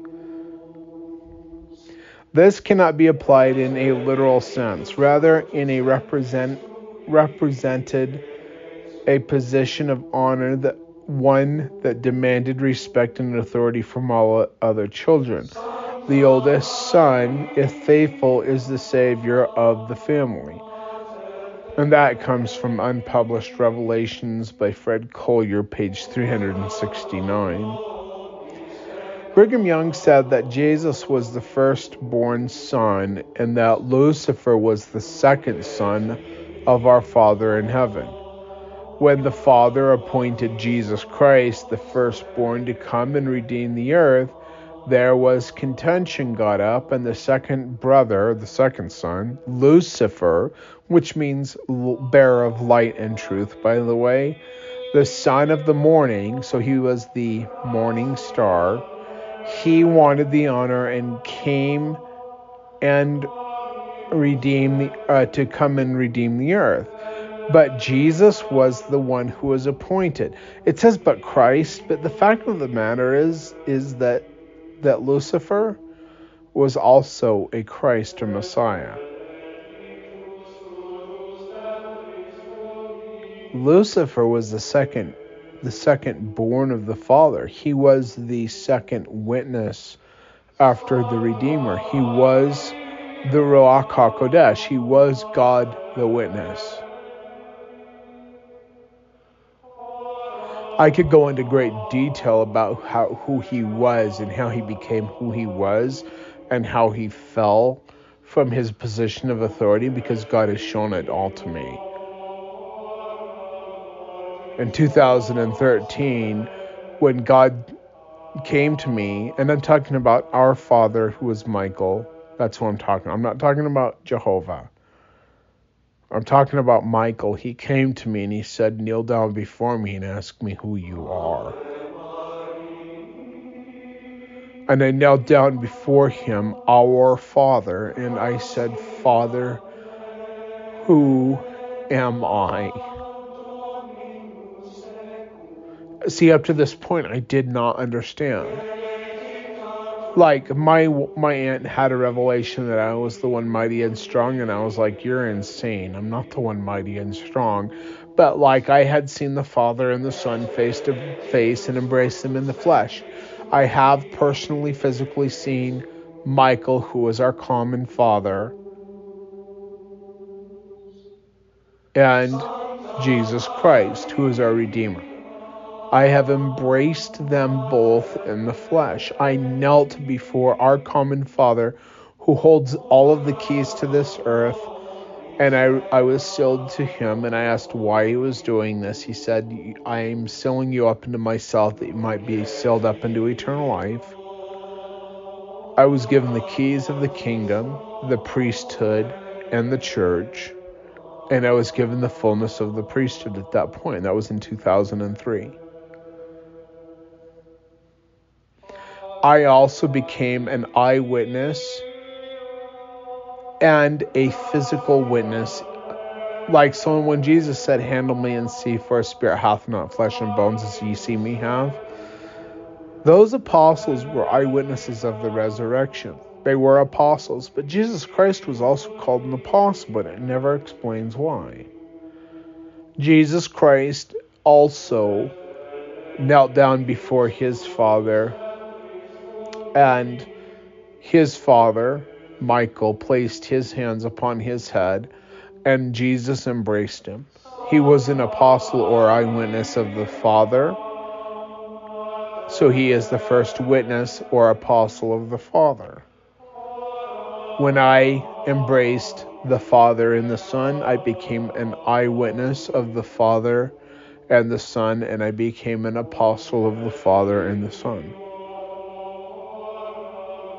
This cannot be applied in a literal sense, rather, in a represent, represented a position of honor that one that demanded respect and authority from all other children. The oldest son, if faithful, is the savior of the family. And that comes from Unpublished Revelations by Fred Collier, page 369. Brigham Young said that Jesus was the firstborn son and that Lucifer was the second son of our Father in heaven. When the Father appointed Jesus Christ, the firstborn, to come and redeem the earth, there was contention got up, and the second brother, the second son, Lucifer, which means bearer of light and truth, by the way, the son of the morning, so he was the morning star, he wanted the honor and came and redeem uh, to come and redeem the earth. But Jesus was the one who was appointed. It says, but Christ, but the fact of the matter is, is that that Lucifer was also a Christ or Messiah. Lucifer was the second the second born of the Father. He was the second witness after the Redeemer. He was the Ruach HaKodesh. He was God the witness. I could go into great detail about how who he was and how he became who he was and how he fell from his position of authority because God has shown it all to me. In 2013, when God came to me, and I'm talking about our Father who is Michael, that's who I'm talking. I'm not talking about Jehovah. I'm talking about Michael. He came to me and he said, Kneel down before me and ask me who you are. And I knelt down before him, our Father, and I said, Father, who am I? See, up to this point, I did not understand like my my aunt had a revelation that I was the one mighty and strong and I was like you're insane. I'm not the one mighty and strong. But like I had seen the father and the son face to face and embrace them in the flesh. I have personally physically seen Michael who is our common father and Jesus Christ who is our redeemer I have embraced them both in the flesh. I knelt before our common Father, who holds all of the keys to this earth, and I, I was sealed to him, and I asked why he was doing this. He said, I am sealing you up into myself that you might be sealed up into eternal life. I was given the keys of the kingdom, the priesthood, and the church, and I was given the fullness of the priesthood at that point. That was in 2003. I also became an eyewitness and a physical witness. Like so when Jesus said, Handle me and see, for a spirit hath not flesh and bones as ye see me have. Those apostles were eyewitnesses of the resurrection. They were apostles, but Jesus Christ was also called an apostle, but it never explains why. Jesus Christ also knelt down before his Father and his father, Michael, placed his hands upon his head, and Jesus embraced him. He was an apostle or eyewitness of the Father, so he is the first witness or apostle of the Father. When I embraced the Father and the Son, I became an eyewitness of the Father and the Son, and I became an apostle of the Father and the Son,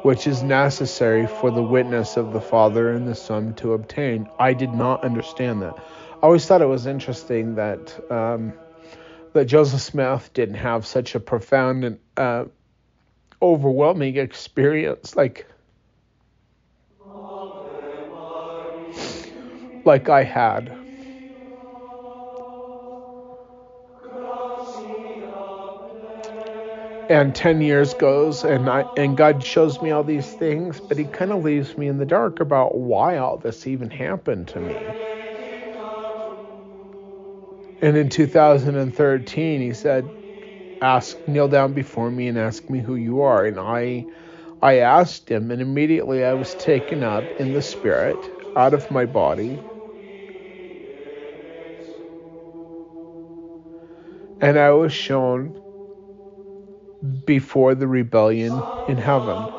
which is necessary for the witness of the Father and the Son to obtain. I did not understand that. I always thought it was interesting that um, that Joseph Smith didn't have such a profound and uh, overwhelming experience like like I had. And 10 years goes and I and God shows me all these things, but he kind of leaves me in the dark about why all this even happened to me. And in 2013 he said, "Ask kneel down before me and ask me who you are." And I I asked him and immediately I was taken up in the spirit out of my body and I was shown before the rebellion in heaven.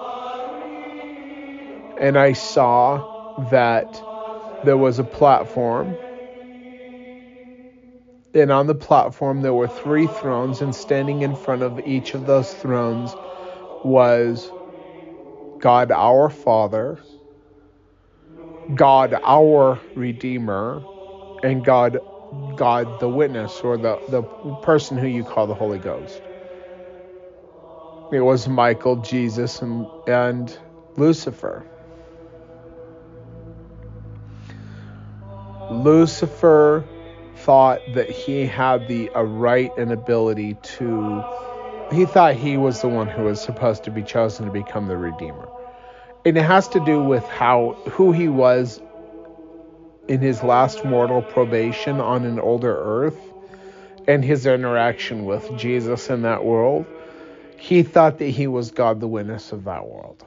And I saw that there was a platform. And on the platform, there were three thrones, and standing in front of each of those thrones was God our Father, God our Redeemer, and God God the witness or the, the person who you call the Holy Ghost. It was Michael, Jesus, and, and Lucifer. Lucifer thought that he had the a right and ability to he thought he was the one who was supposed to be chosen to become the redeemer. And it has to do with how who he was in his last mortal probation on an older earth and his interaction with Jesus in that world, he thought that he was God, the witness of that world.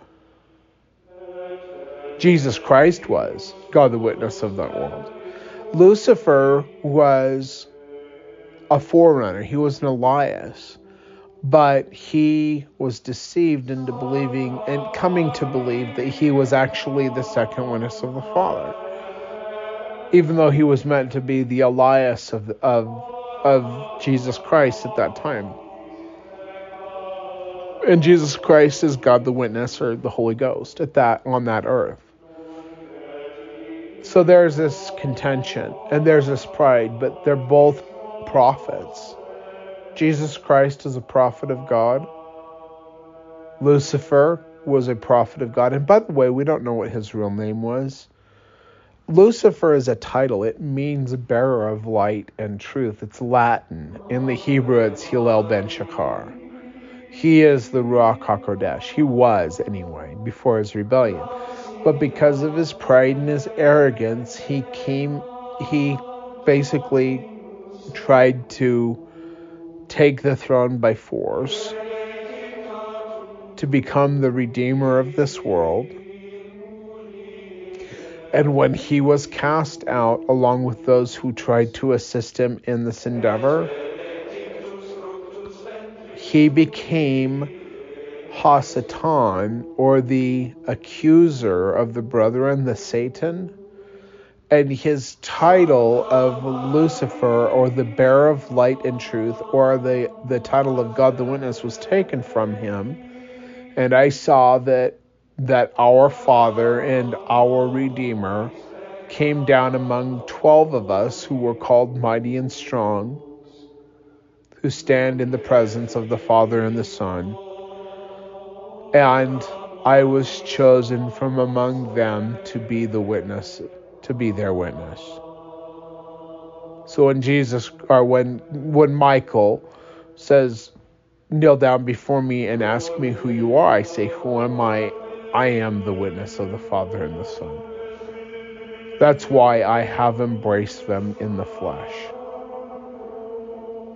Jesus Christ was God, the witness of that world. Lucifer was a forerunner, he was an Elias, but he was deceived into believing and coming to believe that he was actually the second witness of the Father even though he was meant to be the Elias of of of Jesus Christ at that time. And Jesus Christ is God the witness or the Holy Ghost at that on that earth. So there's this contention and there's this pride, but they're both prophets. Jesus Christ is a prophet of God. Lucifer was a prophet of God. And by the way, we don't know what his real name was. Lucifer is a title. It means bearer of light and truth. It's Latin. In the Hebrew, it's Hillel ben Shachar. He is the Ruach HaKodesh. He was, anyway, before his rebellion. But because of his pride and his arrogance, he came, he basically tried to take the throne by force, to become the redeemer of this world and when he was cast out, along with those who tried to assist him in this endeavor, he became Hasatan, or the accuser of the brethren, the Satan. And his title of Lucifer, or the bearer of light and truth, or the, the title of God the Witness, was taken from him. And I saw that that our Father and our Redeemer came down among 12 of us who were called mighty and strong, who stand in the presence of the Father and the Son. And I was chosen from among them to be the witness, to be their witness. So when Jesus, or when when Michael says, "Kneel down before me and ask me who you are," I say, "Who am I?" I am the witness of the Father and the Son. That's why I have embraced them in the flesh.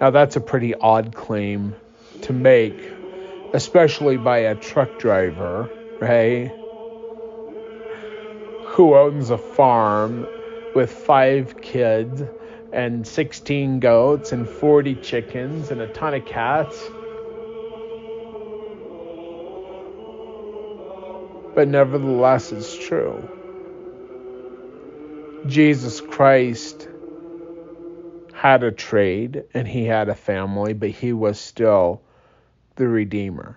Now, that's a pretty odd claim to make, especially by a truck driver, right? Who owns a farm with five kids and 16 goats and 40 chickens and a ton of cats but nevertheless, it's true. Jesus Christ had a trade and he had a family, but he was still the Redeemer.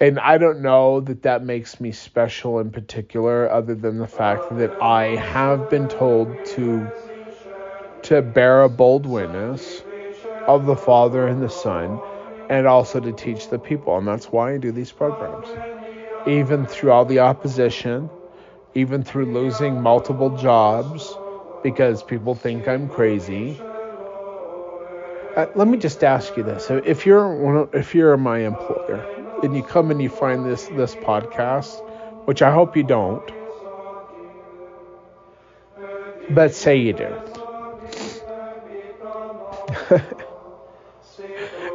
And I don't know that that makes me special in particular, other than the fact that I have been told to to bear a bold witness of the Father and the Son, and also to teach the people. And that's why I do these programs. Even through all the opposition, even through losing multiple jobs because people think I'm crazy. Uh, let me just ask you this: If you're one, of, if you're my employer, and you come and you find this this podcast, which I hope you don't, but say you do. (laughs)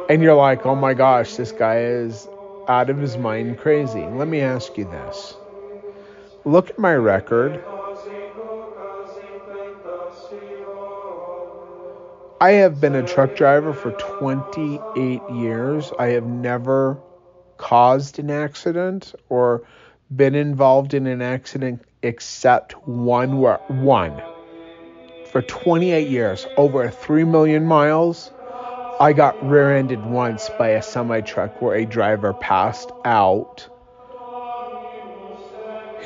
and you're like, oh my gosh, this guy is out of his mind crazy. Let me ask you this. Look at my record. I have been a truck driver for 28 years. I have never caused an accident or been involved in an accident except one where, one for 28 years over 3 million miles i got rear-ended once by a semi truck where a driver passed out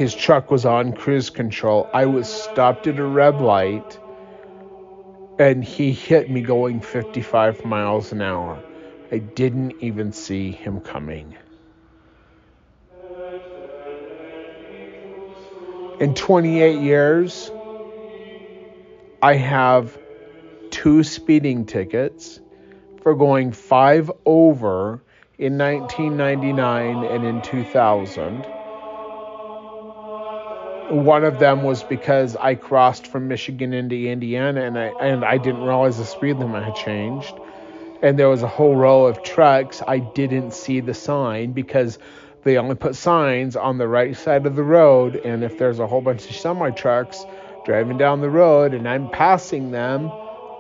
his truck was on cruise control i was stopped at a red light and he hit me going 55 miles an hour I didn't even see him coming. In 28 years, I have two speeding tickets for going five over in 1999 and in 2000. One of them was because I crossed from Michigan into Indiana and I and I didn't realize the speed limit had changed and there was a whole row of trucks. I didn't see the sign because they only put signs on the right side of the road. And if there's a whole bunch of semi trucks driving down the road and I'm passing them,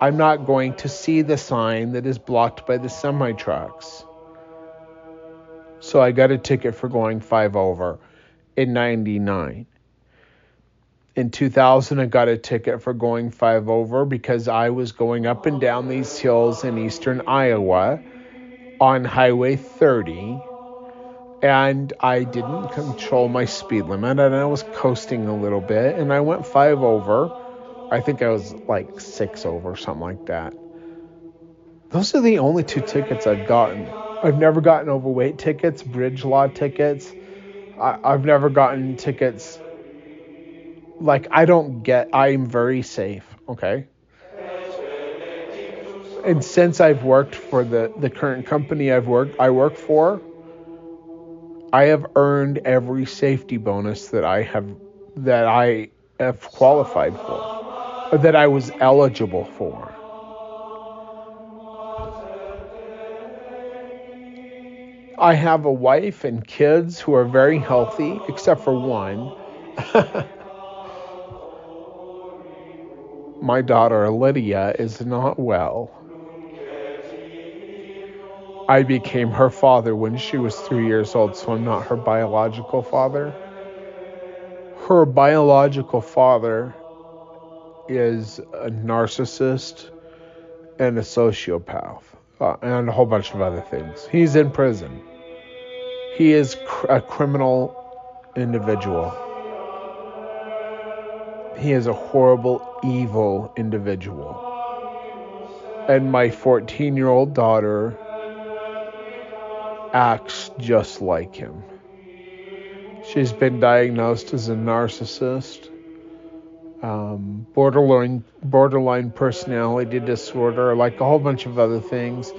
I'm not going to see the sign that is blocked by the semi trucks. So I got a ticket for going five over in 99 in 2000 I got a ticket for going 5 over because I was going up and down these hills in eastern Iowa on highway 30 and I didn't control my speed limit and I was coasting a little bit and I went 5 over. I think I was like 6 over something like that. Those are the only two tickets I've gotten. I've never gotten overweight tickets, bridge law tickets. I, I've never gotten tickets like I don't get I'm very safe, okay? And since I've worked for the the current company I've worked I work for, I have earned every safety bonus that I have that I have qualified for, that I was eligible for. I have a wife and kids who are very healthy, except for one. (laughs) my daughter Lydia is not well. I became her father when she was three years old, so I'm not her biological father. Her biological father is a narcissist and a sociopath, uh, and a whole bunch of other things. He's in prison. He is cr- a criminal individual. He is a horrible, evil individual. And my 14 year old daughter acts just like him. She's been diagnosed as a narcissist, um, borderline borderline personality disorder, like a whole bunch of other things.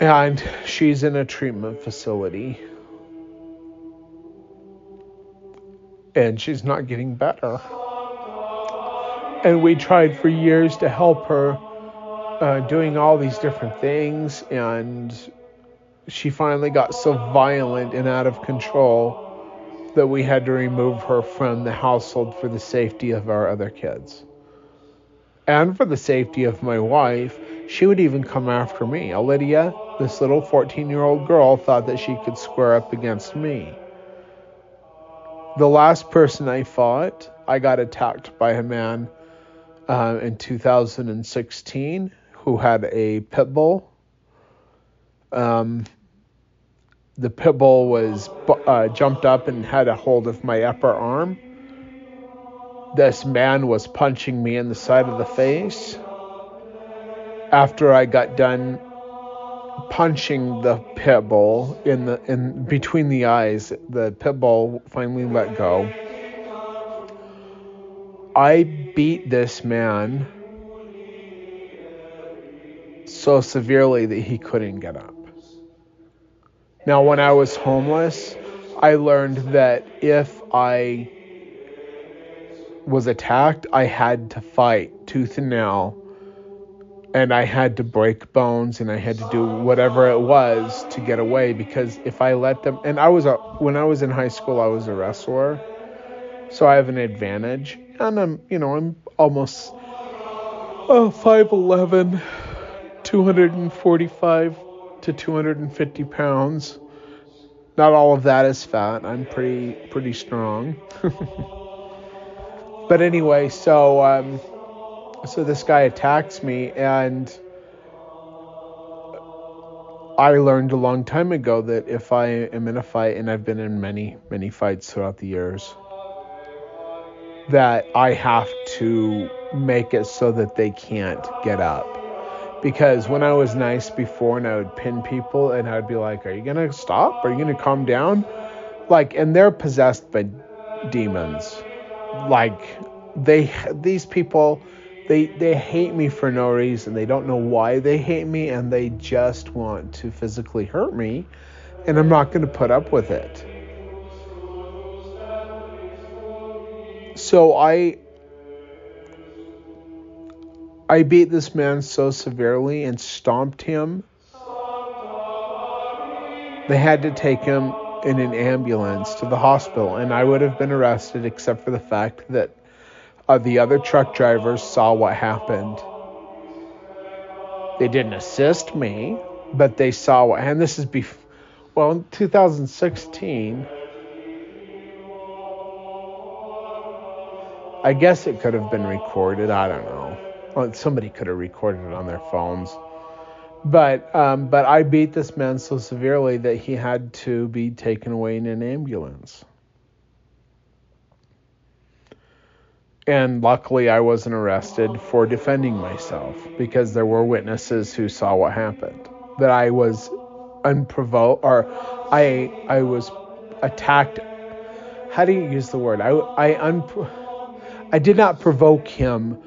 And she's in a treatment facility. and she's not getting better. And we tried for years to help her uh, doing all these different things, and she finally got so violent and out of control that we had to remove her from the household for the safety of our other kids. And for the safety of my wife, she would even come after me. Lydia, this little 14 year old girl, thought that she could square up against me. The last person I fought, I got attacked by a man uh, in 2016 who had a pit bull. Um, the pit bull was uh, jumped up and had a hold of my upper arm. This man was punching me in the side of the face. After I got done punching the pit bull in the in between the eyes, the pit bull finally let go. I beat this man so severely that he couldn't get up. Now, when I was homeless, I learned that if I was attacked, I had to fight tooth and nail. And I had to break bones and I had to do whatever it was to get away because if I let them and I was a when I was in high school I was a wrestler. So I have an advantage. And I'm you know, I'm almost uh, 5'11, 245 to 250 pounds. Not all of that is fat. I'm pretty pretty strong. (laughs) but anyway, so um, so this guy attacks me, and I learned a long time ago that if I am in a fight, and I've been in many many fights throughout the years, that I have to make it so that they can't get up because when I was nice before and I would pin people and I'd be like, Are you gonna stop? Are you gonna calm down? Like, and they're possessed by demons. Like, they, these people, they, they hate me for no reason. They don't know why they hate me and they just want to physically hurt me. And I'm not gonna put up with it. So I I beat this man so severely and stomped him. They had to take him in an ambulance to the hospital, and I would have been arrested except for the fact that uh, the other truck drivers saw what happened. They didn't assist me, but they saw what, and this is before, well, in 2016. I guess it could have been recorded. I don't know. Well, somebody could have recorded it on their phones. But um, but I beat this man so severely that he had to be taken away in an ambulance. And luckily, I wasn't arrested for defending myself because there were witnesses who saw what happened. That I was unprovoked, or I I was attacked. How do you use the word? I I un I did not provoke him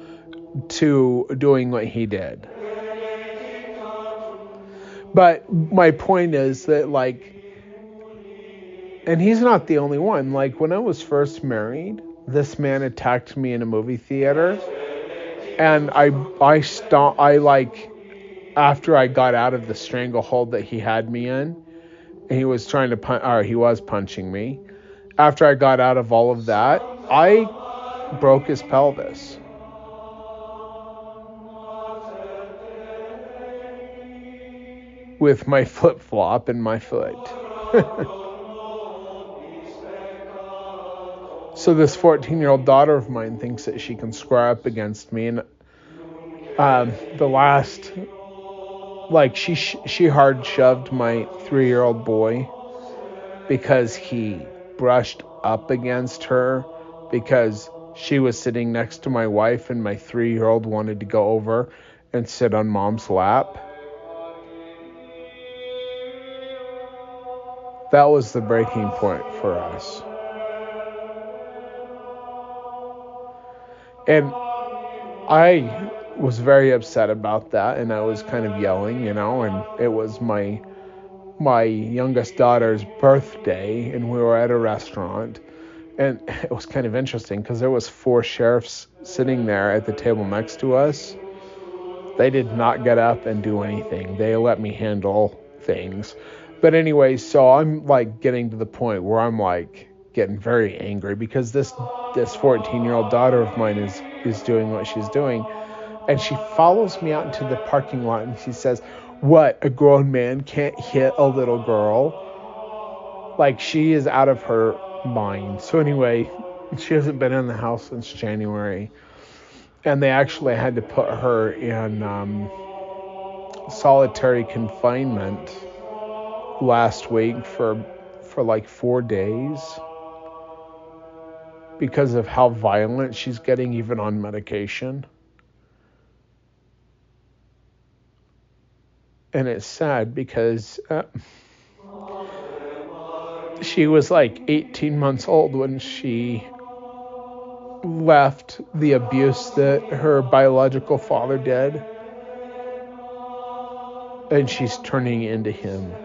to doing what he did. But my point is that, like, and he's not the only one. Like, when I was first married, this man attacked me in a movie theater. And I, I stopped, I like, after I got out of the stranglehold that he had me in, and he was trying to punch, or he was punching me. After I got out of all of that, I broke his pelvis. with my flip flop in my foot. (laughs) so this 14 year old daughter of mine thinks that she can square up against me, and um, the last, like she she hard shoved my three year old boy because he brushed up against her because she was sitting next to my wife and my three year old wanted to go over and sit on mom's lap that was the breaking point for us. And I was very upset about that and I was kind of yelling, you know, and it was my my youngest daughter's birthday and we were at a restaurant and (laughs) it was kind of interesting because there was four sheriffs sitting there at the table next to us. They did not get up and do anything. They let me handle things. But anyway, so I'm like getting to the point where I'm like getting very angry because this this 14 year old daughter of mine is is doing what she's doing. And she follows me out into the parking lot and she says, What? A grown man can't hit a little girl? Like, she is out of her mind. So, anyway, she hasn't been in the house since January. And they actually had to put her in um, solitary confinement last week for for like four days because of how violent she's getting even on medication. And it's sad because uh, she was like 18 months old when she left the abuse that her biological father did. And she's turning into him.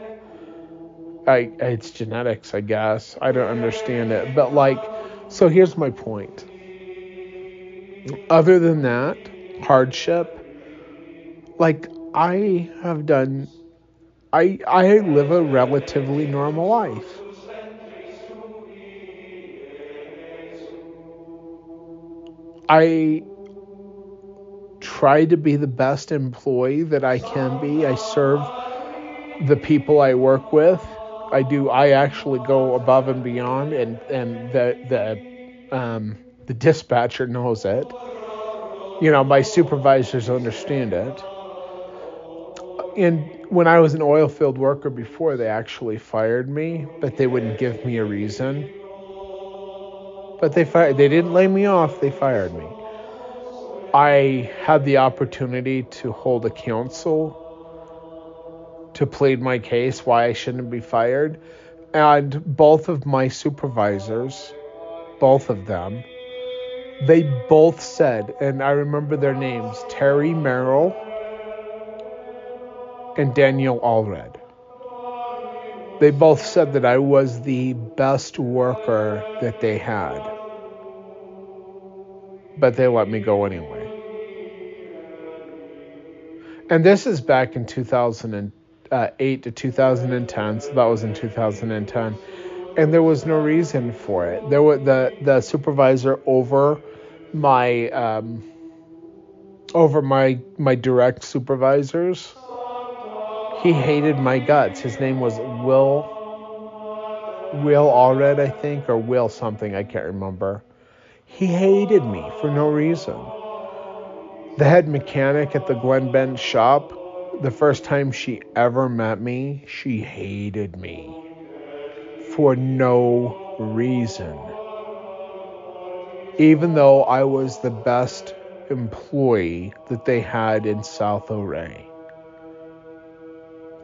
I, it's genetics, I guess. I don't understand it. But like, so here's my point. Other than that, hardship, like I have done I I live a relatively normal life. I try to be the best employee that I can be. I serve the people I work with. I do. I actually go above and beyond, and and the the um, the dispatcher knows it. You know, my supervisors understand it. And when I was an oil field worker before, they actually fired me, but they wouldn't give me a reason. But they fired. They didn't lay me off. They fired me. I had the opportunity to hold a council to plead my case why I shouldn't be fired. And both of my supervisors, both of them, they both said, and I remember their names Terry Merrill and Daniel Allred. They both said that I was the best worker that they had. But they let me go anyway. And this is back in 2002 uh, 8 to 2010, so that was in 2010, and there was no reason for it. There was the the supervisor over my um, over my my direct supervisors. He hated my guts. His name was Will Will Allred, I think, or Will something, I can't remember. He hated me for no reason. The head mechanic at the Glen Bend shop the first time she ever met me, she hated me for no reason. Even though I was the best employee that they had in South Ouray.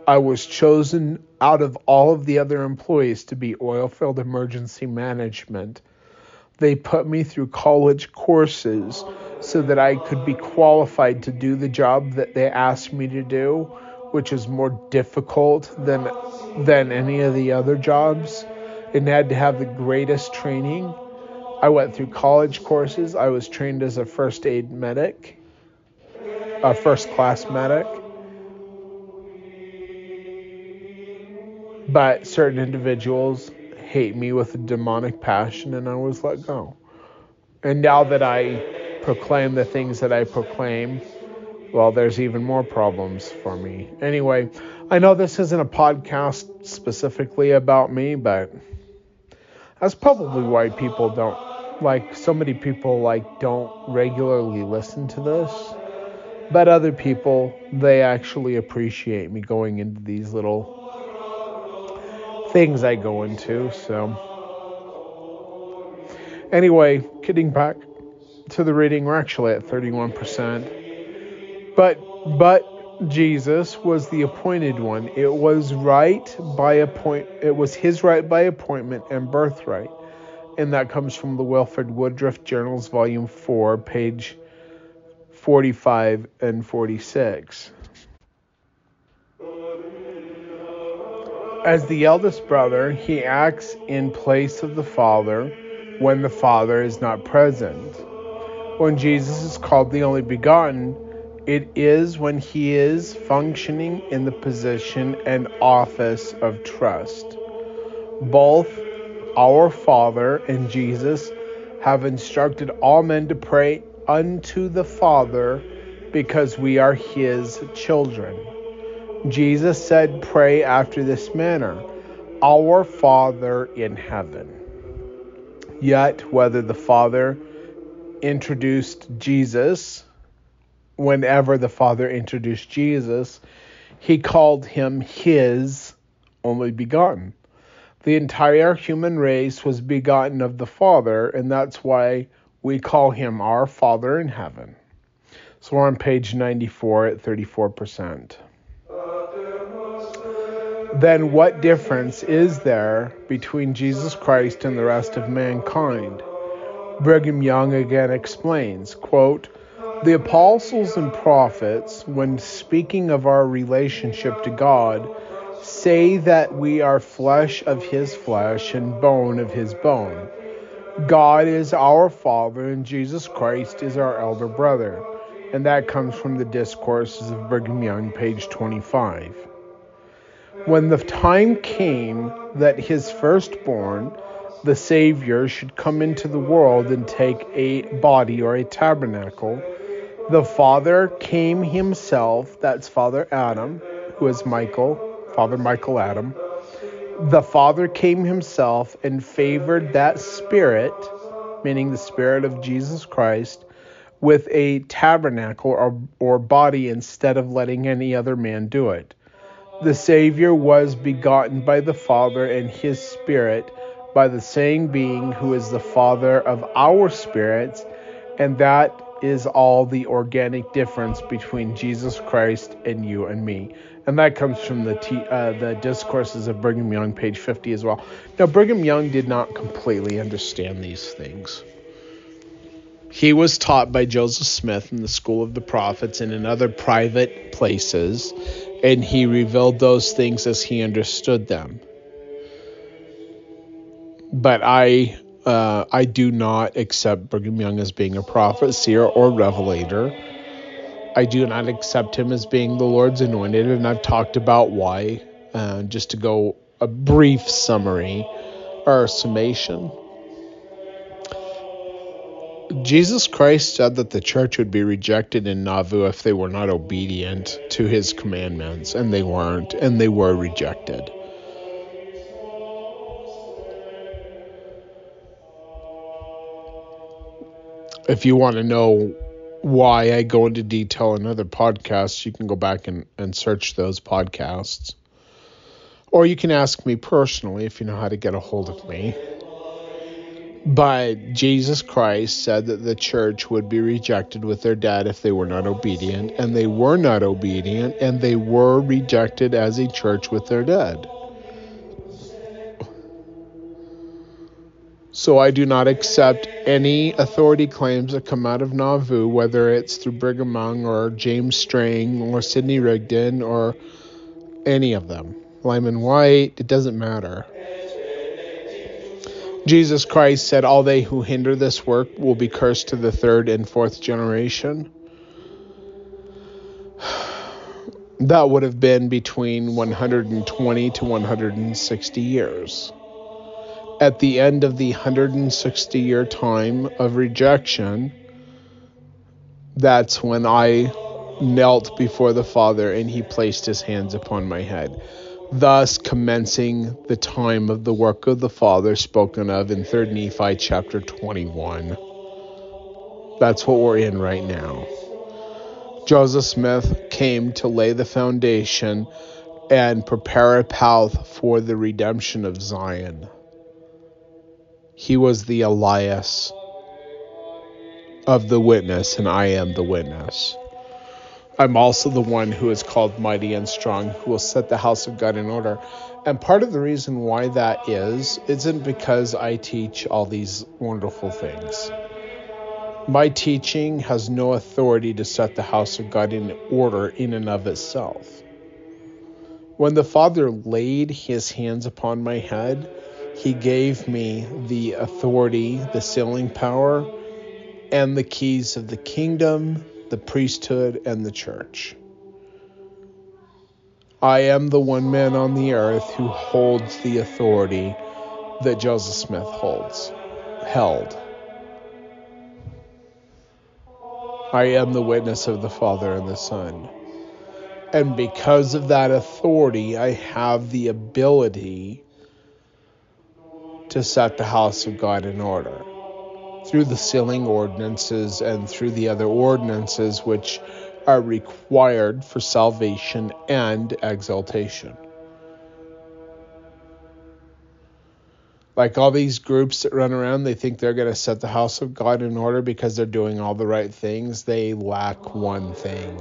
I was chosen out of all of the other employees to be oilfield emergency management. They put me through college courses so that I could be qualified to do the job that they asked me to do, which is more difficult than than any of the other jobs and had to have the greatest training. I went through college courses. I was trained as a first aid medic, a first class medic. But certain individuals hate me with a demonic passion, and I was let go. And now that I proclaim the things that I proclaim, well, there's even more problems for me. Anyway, I know this isn't a podcast specifically about me, but that's probably why people don't like so many people like don't regularly listen to this. But other people, they actually appreciate me going into these little things I go into. So, anyway, getting back to the reading, we're actually at 31%. But but Jesus was the appointed one. It was right by appoint it was his right by appointment and birthright. And that comes from the Wilford Woodruff Journals volume 4, page 45 and 46. As the eldest brother, he acts in place of the father when the father is not present when Jesus is called the only begotten, it is when he is functioning in the position and office of trust. Both our Father and Jesus have instructed all men to pray unto the Father because we are his children. Jesus said, Pray after this manner Our Father in heaven. Yet, whether the Father introduced Jesus, whenever the Father introduced Jesus, he called him his only begotten. The entire human race was begotten of the Father, and that's why we call him our Father in heaven. So we're on page 94 at 34%. Then what difference is there between Jesus Christ and the rest of mankind? Brigham Young again explains, quote, the apostles and prophets, when speaking of our relationship to God, say that we are flesh of his flesh and bone of his bone. God is our Father and Jesus Christ is our elder brother. And that comes from the Discourses of Brigham Young, page 25. When the time came that his firstborn, the Savior, should come into the world and take a body or a tabernacle, the Father came himself, that's Father Adam, who is Michael, Father Michael Adam. The Father came himself and favored that Spirit, meaning the Spirit of Jesus Christ, with a tabernacle or, or body instead of letting any other man do it. The Savior was begotten by the Father and his Spirit by the same being who is the Father of our spirits, and that is all the organic difference between Jesus Christ and you and me. And that comes from the T, uh, the discourses of Brigham Young, page 50 as well. Now, Brigham Young did not completely understand these things. He was taught by Joseph Smith in the School of the Prophets and in other private places, and he revealed those things as he understood them. But I uh, I do not accept Brigham Young as being a prophet, seer, or revelator. I do not accept him as being the Lord's anointed, and I've talked about why. Uh, just to go a brief summary or summation. Jesus Christ said that the church would be rejected in Nauvoo if they were not obedient to his commandments, and they weren't, and they were rejected. if you want to know why I go into detail in other podcasts, you can go back and, and search those podcasts. Or you can ask me personally if you know how to get a hold of me. But Jesus Christ said that the church would be rejected with their dead if they were not obedient, and they were not obedient, and they were rejected as a church with their dead. So I do not accept any authority claims that come out of Nauvoo, whether it's through Brigham Young or James Strang or Sidney Rigdon or any of them. Lyman Wight, it doesn't matter. Jesus Christ said, All they who hinder this work will be cursed to the third and fourth generation. (sighs) That would have been between 120 to 160 years at the end of the 160 year time of rejection, that's when I knelt before the Father and he placed his hands upon my head, thus commencing the time of the work of the Father spoken of in 3 Nephi chapter 21. That's what we're in right now. Joseph Smith came to lay the foundation and prepare a path for the redemption of Zion. He was the Elias of the witness, and I am the witness. I'm also the one who is called mighty and strong, who will set the house of God in order. And part of the reason why that is, isn't because I teach all these wonderful things. My teaching has no authority to set the house of God in order in and of itself. When the Father laid his hands upon my head, he gave me the authority, the sealing power, and the keys of the kingdom, the priesthood, and the church. I am the one man on the earth who holds the authority that Joseph Smith holds, held. I am the witness of the Father and the Son. And because of that authority, I have the ability to set the house of God in order through the sealing ordinances and through the other ordinances which are required for salvation and exaltation. Like all these groups that run around, they think they're going to set the house of God in order because they're doing all the right things. They lack one thing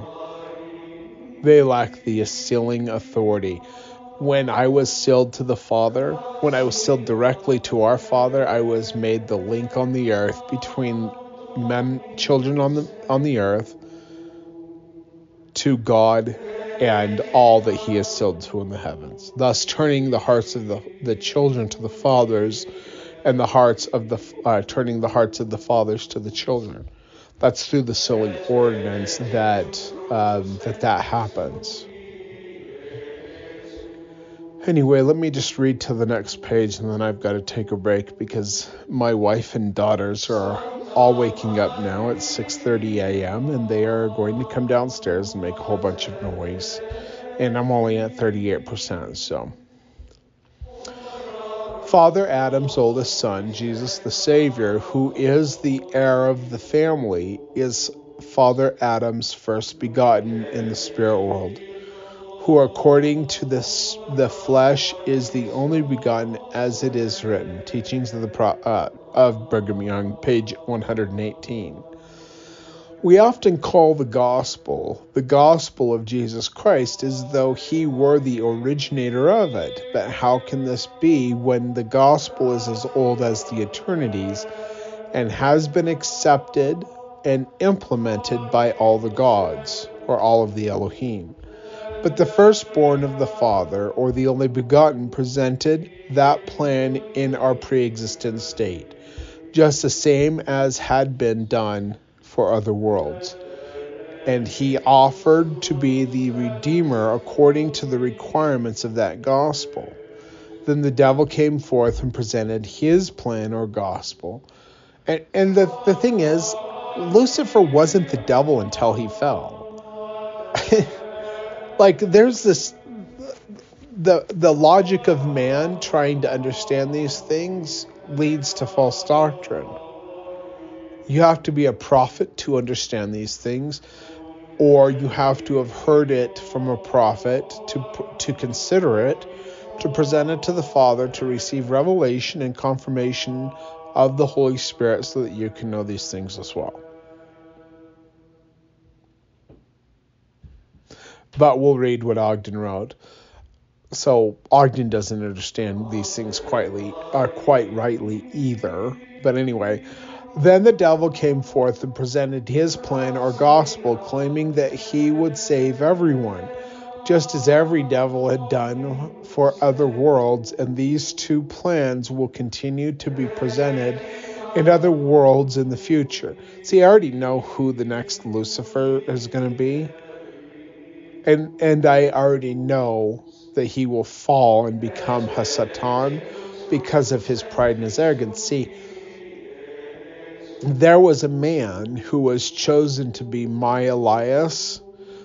they lack the sealing authority. When I was sealed to the Father, when I was sealed directly to our Father, I was made the link on the earth between men, children on the on the earth, to God and all that he is sealed to in the heavens, thus turning the hearts of the, the children to the fathers and the hearts of the uh, turning the hearts of the fathers to the children. That's through the sealing ordinance that um, that that happens. Anyway, let me just read to the next page and then I've got to take a break because my wife and daughters are all waking up now at 6:30 a.m. and they are going to come downstairs and make a whole bunch of noise. And I'm only at 38%, so Father Adam's oldest son, Jesus the Savior, who is the heir of the family, is Father Adam's first begotten in the spirit world who according to this, the flesh is the only begotten as it is written. Teachings of the Pro, uh, of Brigham Young, page 118. We often call the gospel the gospel of Jesus Christ as though he were the originator of it. But how can this be when the gospel is as old as the eternities and has been accepted and implemented by all the gods or all of the Elohim? But the firstborn of the Father, or the only begotten, presented that plan in our pre existent state, just the same as had been done for other worlds. And he offered to be the Redeemer according to the requirements of that gospel. Then the devil came forth and presented his plan or gospel. And, and the, the thing is, Lucifer wasn't the devil until he fell. (laughs) like there's this the the logic of man trying to understand these things leads to false doctrine. You have to be a prophet to understand these things, or you have to have heard it from a prophet to to consider it, to present it to the Father to receive revelation and confirmation of the Holy Spirit so that you can know these things as well. But we'll read what Ogden wrote. So Ogden doesn't understand these things quietly, uh, quite rightly either. But anyway, then the devil came forth and presented his plan or gospel, claiming that he would save everyone, just as every devil had done for other worlds. And these two plans will continue to be presented in other worlds in the future. See, I already know who the next Lucifer is going to be and and I already know that he will fall and become Hasatan because of his pride and his arrogance. See, there was a man who was chosen to be my Elias.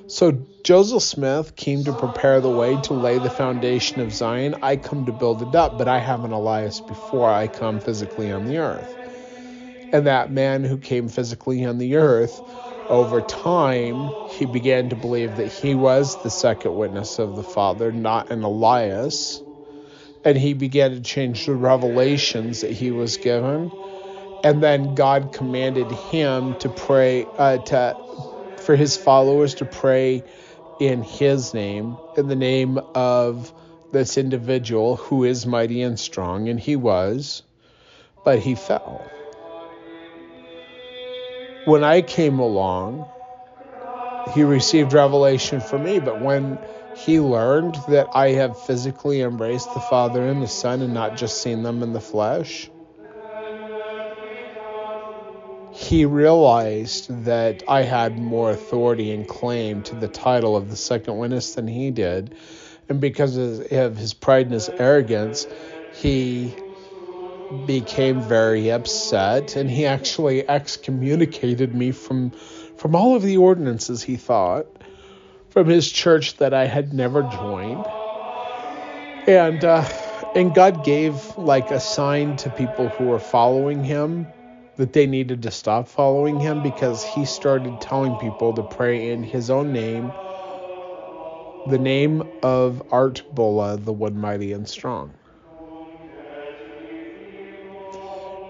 So Joseph Smith came to prepare the way to lay the foundation of Zion. I come to build it up, but I have an Elias before I come physically on the earth. And that man who came physically on the earth over time, he began to believe that he was the second witness of the Father, not an Elias. And he began to change the revelations that he was given. And then God commanded him to pray, uh, to, for his followers to pray in his name, in the name of this individual who is mighty and strong. And he was, but he fell when I came along, he received revelation from me. But when he learned that I have physically embraced the Father and the Son and not just seen them in the flesh, he realized that I had more authority and claim to the title of the second witness than he did. And because of his pride and his arrogance, he became very upset and he actually excommunicated me from from all of the ordinances, he thought, from his church that I had never joined. And uh, and God gave like a sign to people who were following him that they needed to stop following him because he started telling people to pray in his own name, the name of Art Bulla, the one mighty and strong.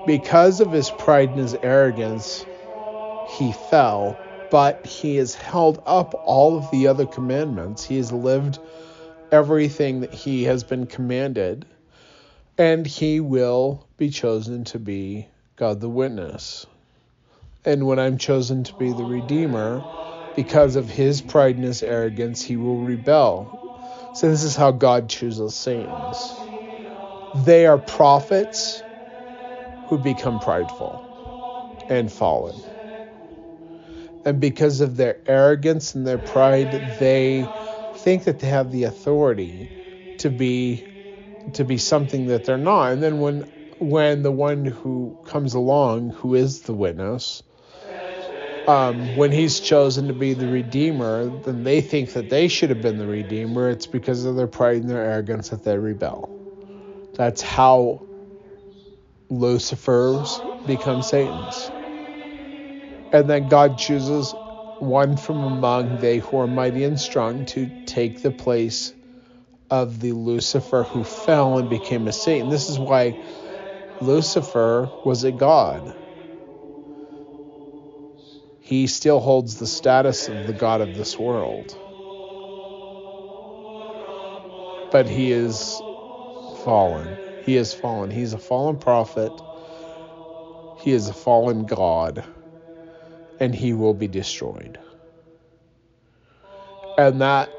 Because of his pride and his arrogance, he fell, but he has held up all of the other commandments. He has lived everything that he has been commanded, and he will be chosen to be God the witness. And when I'm chosen to be the Redeemer, because of his pride and his arrogance, he will rebel. So, this is how God chooses saints. They are prophets who become prideful and fallen. And because of their arrogance and their pride, they think that they have the authority to be to be something that they're not. And then when when the one who comes along, who is the witness, um, when he's chosen to be the redeemer, then they think that they should have been the redeemer. It's because of their pride and their arrogance that they rebel. That's how Lucifer's become Satan's. And then God chooses one from among they who are mighty and strong to take the place of the Lucifer who fell and became a Satan. This is why Lucifer was a god. He still holds the status of the god of this world. But he is fallen. He is fallen. He's a fallen prophet. He is a fallen god. And he will be destroyed. And that,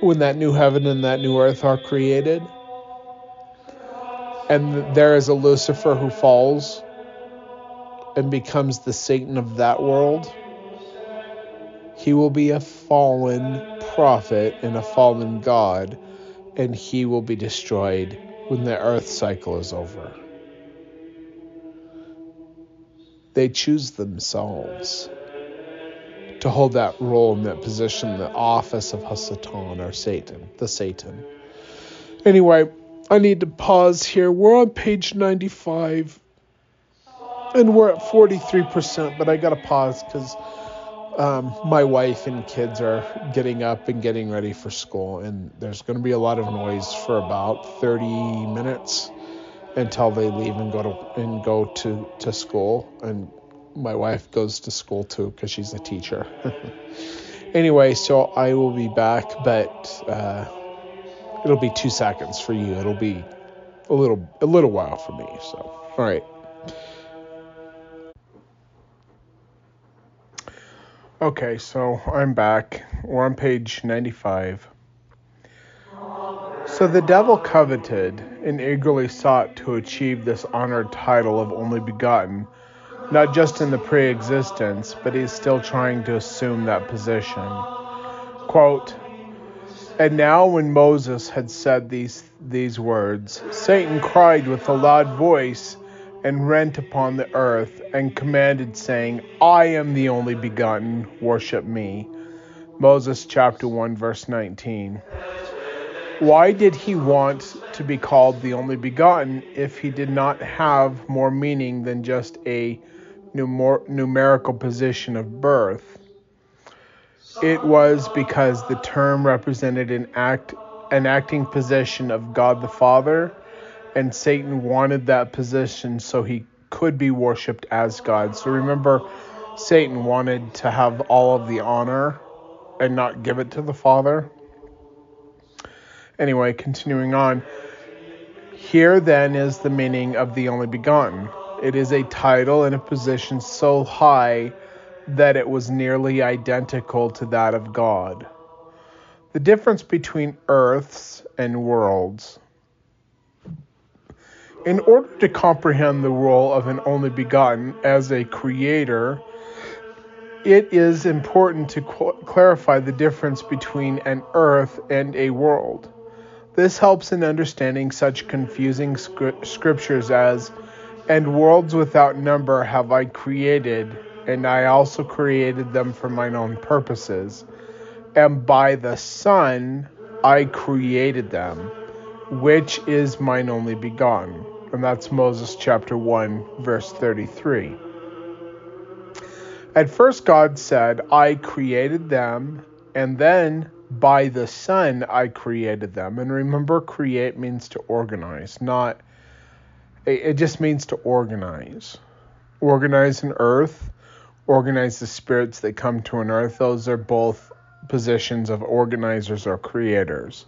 when that new heaven and that new earth are created, and there is a Lucifer who falls and becomes the Satan of that world. He will be a fallen prophet and a fallen god, and he will be destroyed when the earth cycle is over. They choose themselves to hold that role in that position, the office of Hasatan or Satan, the Satan. Anyway, I need to pause here. We're on page 95 and we're at 43%, but I got to pause because um, my wife and kids are getting up and getting ready for school, and there's going to be a lot of noise for about 30 minutes until they leave and go to and go to to school. And my wife goes to school too because she's a teacher. (laughs) anyway, so I will be back, but. Uh, it'll be two seconds for you. It'll be a little a little while for me. So, all right. Okay, so I'm back. We're on page 95. So the devil coveted and eagerly sought to achieve this honored title of only begotten, not just in the pre existence, but he's still trying to assume that position. Quote, and now, when Moses had said these, these words, Satan cried with a loud voice and rent upon the earth and commanded, saying, I am the only begotten, worship me. Moses chapter 1, verse 19. Why did he want to be called the only begotten if he did not have more meaning than just a numer- numerical position of birth? It was because the term represented an act an acting position of God the Father, and Satan wanted that position so he could be worshipped as God. So remember, Satan wanted to have all of the honor and not give it to the Father. Anyway, continuing on. Here then is the meaning of the only begotten. It is a title and a position so high that it was nearly identical to that of God. The difference between earths and worlds. In order to comprehend the role of an only begotten as a creator, it is important to qu- clarify the difference between an earth and a world. This helps in understanding such confusing scriptures as, And worlds without number have I created and I also created them for mine own purposes. And by the Son I created them, which is mine only begotten. And that's Moses chapter 1, verse 33. At first, God said, I created them, and then by the Son I created them. And remember, create means to organize, not, it just means to organize. Organize an earth, organize the spirits that come to an earth. Those are both positions of organizers or creators.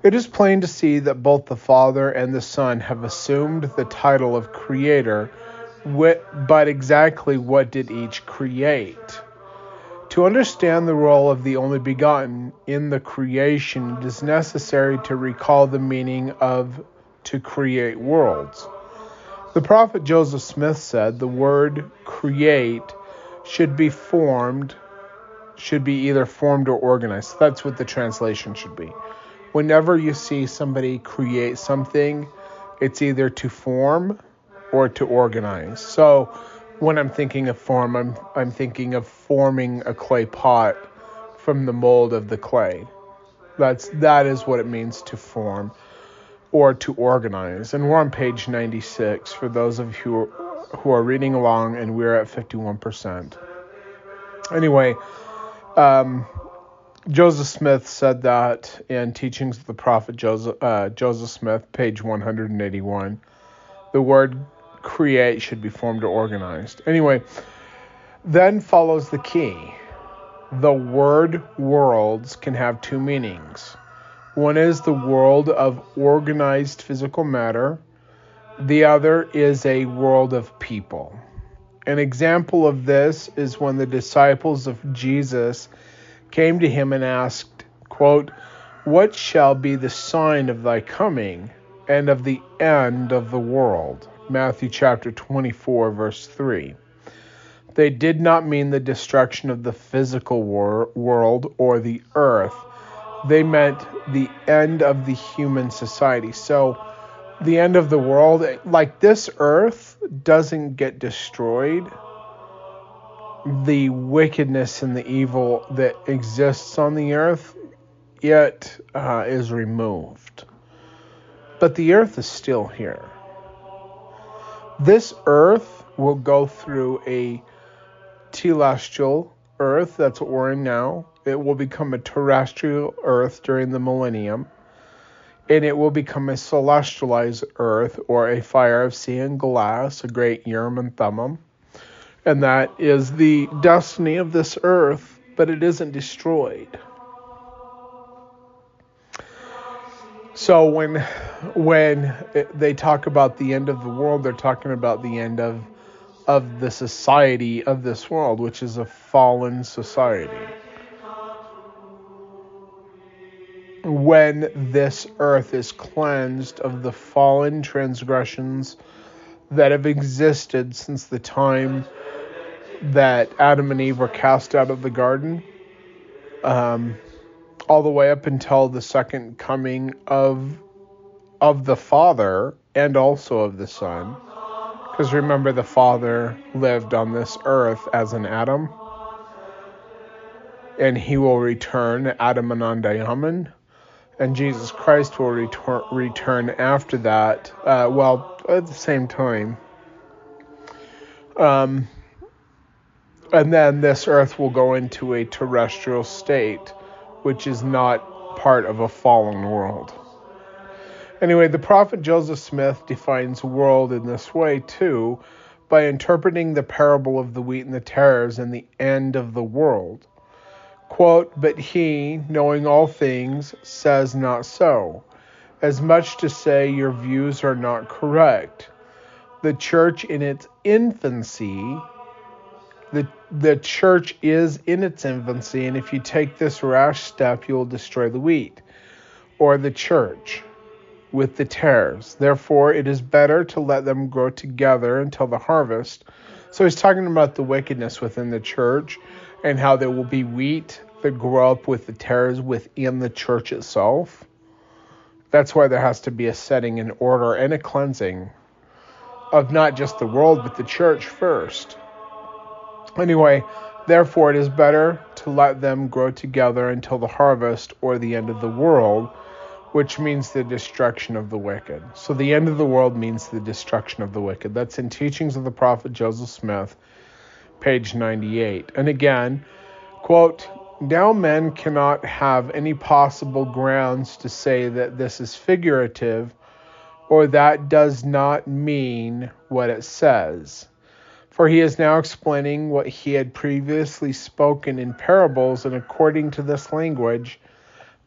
It is plain to see that both the Father and the Son have assumed the title of Creator, but exactly what did each create? To understand the role of the only begotten in the creation, it is necessary to recall the meaning of to create worlds. The prophet Joseph Smith said the word create should be formed, should be either formed or organized. That's what the translation should be. Whenever you see somebody create something, it's either to form or to organize. So when I'm thinking of form, I'm I'm thinking of forming a clay pot from the mold of the clay. That's that is what it means to form or to organize. And we're on page 96 for those of you who are reading along, and we're at 51%. Anyway, um, Joseph Smith said that in Teachings of the Prophet Joseph, uh, Joseph Smith, page 181. The word create should be formed or organized. Anyway, then follows the key. The word worlds can have two meanings. One is the world of organized physical matter, the other is a world of people. An example of this is when the disciples of Jesus came to him and asked, quote, What shall be the sign of thy coming and of the end of the world? Matthew chapter 24, verse 3. They did not mean the destruction of the physical wor- world or the earth. They meant the end of the human society. So, the end of the world, like this earth doesn't get destroyed, the wickedness and the evil that exists on the earth yet uh, is removed. But the earth is still here. This earth will go through a telestial earth, that's what we're in now. It will become a terrestrial earth during the millennium and it will become a celestialized earth or a fire of sea and glass, a great Urim and Thummim. And that is the destiny of this earth, but it isn't destroyed. So when when they talk about the end of the world, they're talking about the end of of the society of this world, which is a fallen society. when this earth is cleansed of the fallen transgressions that have existed since the time that Adam and Eve were cast out of the garden, um, all the way up until the second coming of of the Father and also of the Son. Because remember, the Father lived on this earth as an Adam, and he will return Adam-ondi-Ahman and Jesus Christ will retor- return after that. Uh, well, at the same time. Um, and then this earth will go into a terrestrial state, which is not part of a fallen world. Anyway, the prophet Joseph Smith defines world in this way too, by interpreting the parable of the wheat and the tares and the end of the world. Quote, but he, knowing all things, says not so, as much to say your views are not correct. The church in its infancy, the, the church is in its infancy, and if you take this rash step, you will destroy the wheat, or the church with the tares. Therefore, it is better to let them grow together until the harvest. So he's talking about the wickedness within the church and how there will be wheat that grow up with the tares within the church itself. That's why there has to be a setting in order and a cleansing of not just the world, but the church first. Anyway, therefore it is better to let them grow together until the harvest or the end of the world, which means the destruction of the wicked. So the end of the world means the destruction of the wicked. That's in Teachings of the Prophet Joseph Smith, page 98. And again, quote, now men cannot have any possible grounds to say that this is figurative or that does not mean what it says. For he is now explaining what he had previously spoken in parables, and according to this language,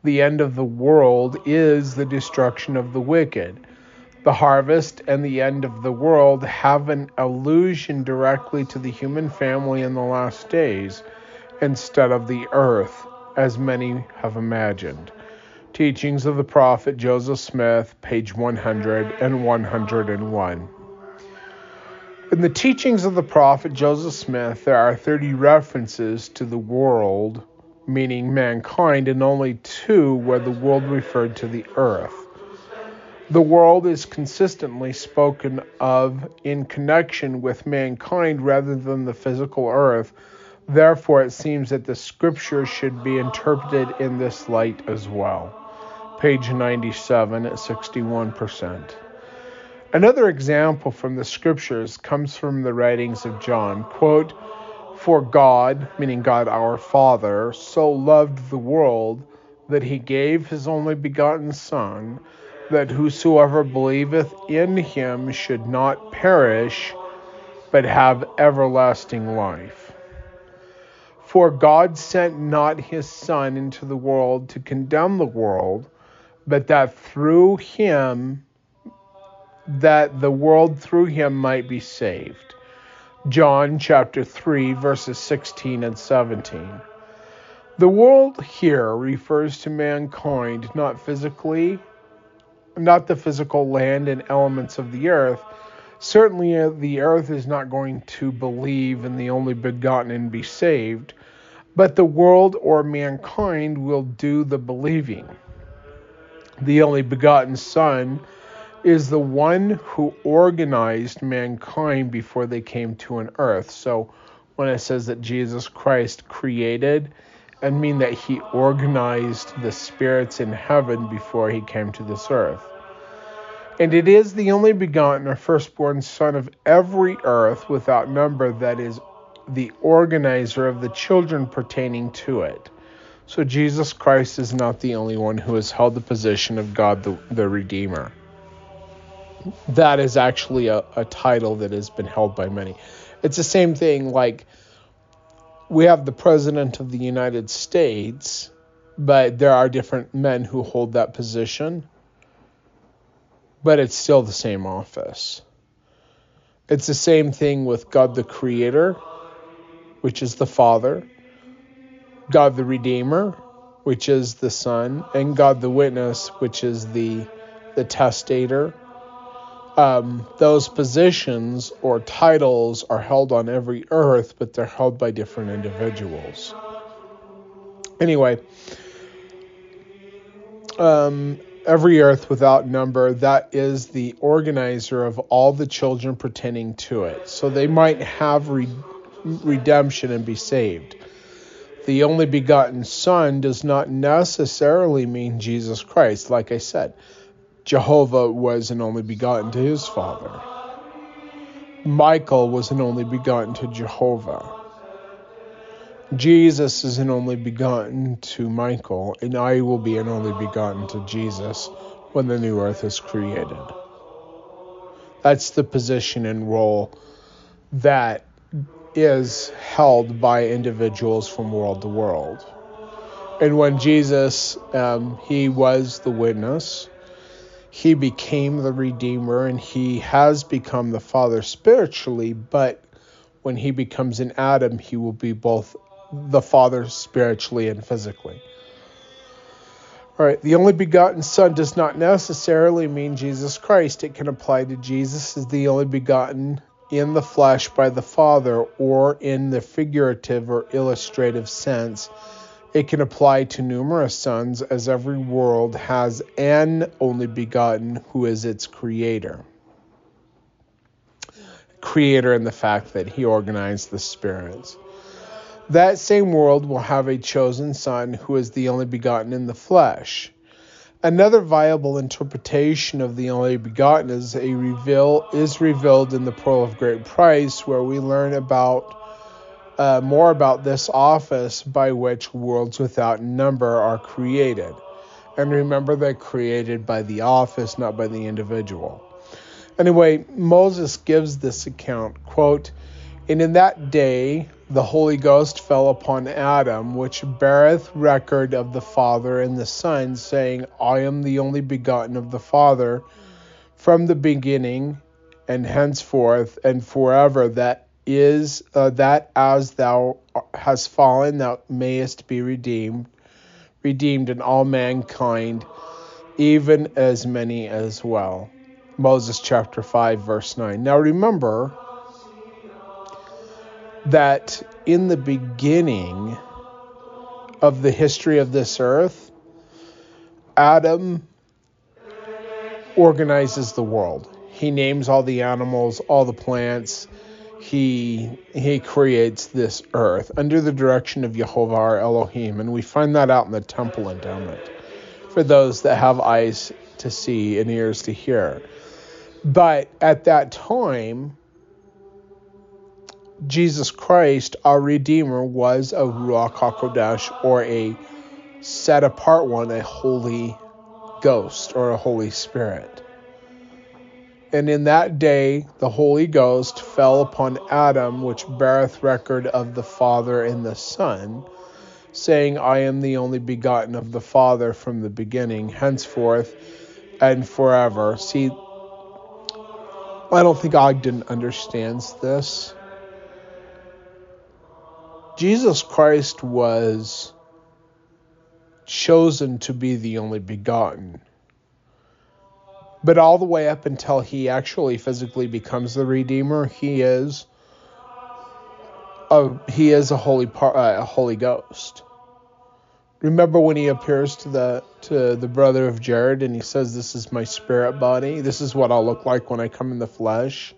the end of the world is the destruction of the wicked. The harvest and the end of the world have an allusion directly to the human family in the last days instead of the earth, as many have imagined. Teachings of the Prophet Joseph Smith, page 100 and 101. In the teachings of the Prophet Joseph Smith, there are 30 references to the world, meaning mankind, and only two where the world referred to the earth. The world is consistently spoken of in connection with mankind rather than the physical earth Therefore, it seems that the scripture should be interpreted in this light as well. Page 97 at 61%. Another example from the scriptures comes from the writings of John. Quote, For God, meaning God our Father, so loved the world that he gave his only begotten Son, that whosoever believeth in him should not perish, but have everlasting life. For God sent not his Son into the world to condemn the world, but that through him that the world through him might be saved. John chapter 3 verses 16 and 17. The world here refers to mankind not physically not the physical land and elements of the earth. Certainly uh, the earth is not going to believe in the only begotten and be saved but the world or mankind will do the believing. The only begotten Son is the one who organized mankind before they came to an earth. So when it says that Jesus Christ created, I mean that he organized the spirits in heaven before he came to this earth. And it is the only begotten or firstborn Son of every earth without number that is the organizer of the children pertaining to it. So Jesus Christ is not the only one who has held the position of God the, the Redeemer. That is actually a, a title that has been held by many. It's the same thing like we have the President of the United States, but there are different men who hold that position, but it's still the same office. It's the same thing with God the Creator which is the Father, God the Redeemer, which is the Son, and God the Witness, which is the the testator. Um, those positions or titles are held on every earth, but they're held by different individuals. Anyway, um, every earth without number, that is the organizer of all the children pertaining to it. So they might have re- redemption and be saved. The only begotten Son does not necessarily mean Jesus Christ. Like I said, Jehovah was an only begotten to his Father. Michael was an only begotten to Jehovah. Jesus is an only begotten to Michael, and I will be an only begotten to Jesus when the new earth is created. That's the position and role that is held by individuals from world to world. And when Jesus, um, he was the witness, he became the Redeemer, and he has become the Father spiritually, but when he becomes an Adam, he will be both the Father spiritually and physically. All right, the only begotten Son does not necessarily mean Jesus Christ. It can apply to Jesus as the only begotten in the flesh by the Father or in the figurative or illustrative sense. It can apply to numerous sons, as every world has an only begotten who is its creator. creator in the fact that he organized the spirits. That same world will have a chosen son who is the only begotten in the flesh. Another viable interpretation of the only begotten is a reveal is revealed in the pearl of great price, where we learn about uh, more about this office by which worlds without number are created. And remember, they're created by the office, not by the individual. Anyway, Moses gives this account, quote, And in that day the Holy Ghost fell upon Adam, which beareth record of the Father and the Son, saying, I am the only begotten of the Father from the beginning and henceforth and forever that is uh, that as thou hast fallen thou mayest be redeemed redeemed in all mankind even as many as well. Moses chapter 5 verse 9 now remember that in the beginning of the history of this earth adam organizes the world. He names all the animals all the plants he he creates this earth under the direction of Jehovah our Elohim, and we find that out in the temple endowment for those that have eyes to see and ears to hear. But at that time, Jesus Christ, our Redeemer, was a Ruach HaKodesh or a set apart one, a Holy Ghost or a Holy Spirit. And in that day the Holy Ghost fell upon Adam, which beareth record of the Father and the Son, saying, I am the only begotten of the Father from the beginning, henceforth and forever. See, I don't think Ogden understands this. Jesus Christ was chosen to be the only begotten but all the way up until he actually physically becomes the redeemer, he is a he is a holy par, uh, a Holy Ghost. Remember when he appears to the to the brother of Jared and he says, "This is my spirit body. This is what I'll look like when I come in the flesh."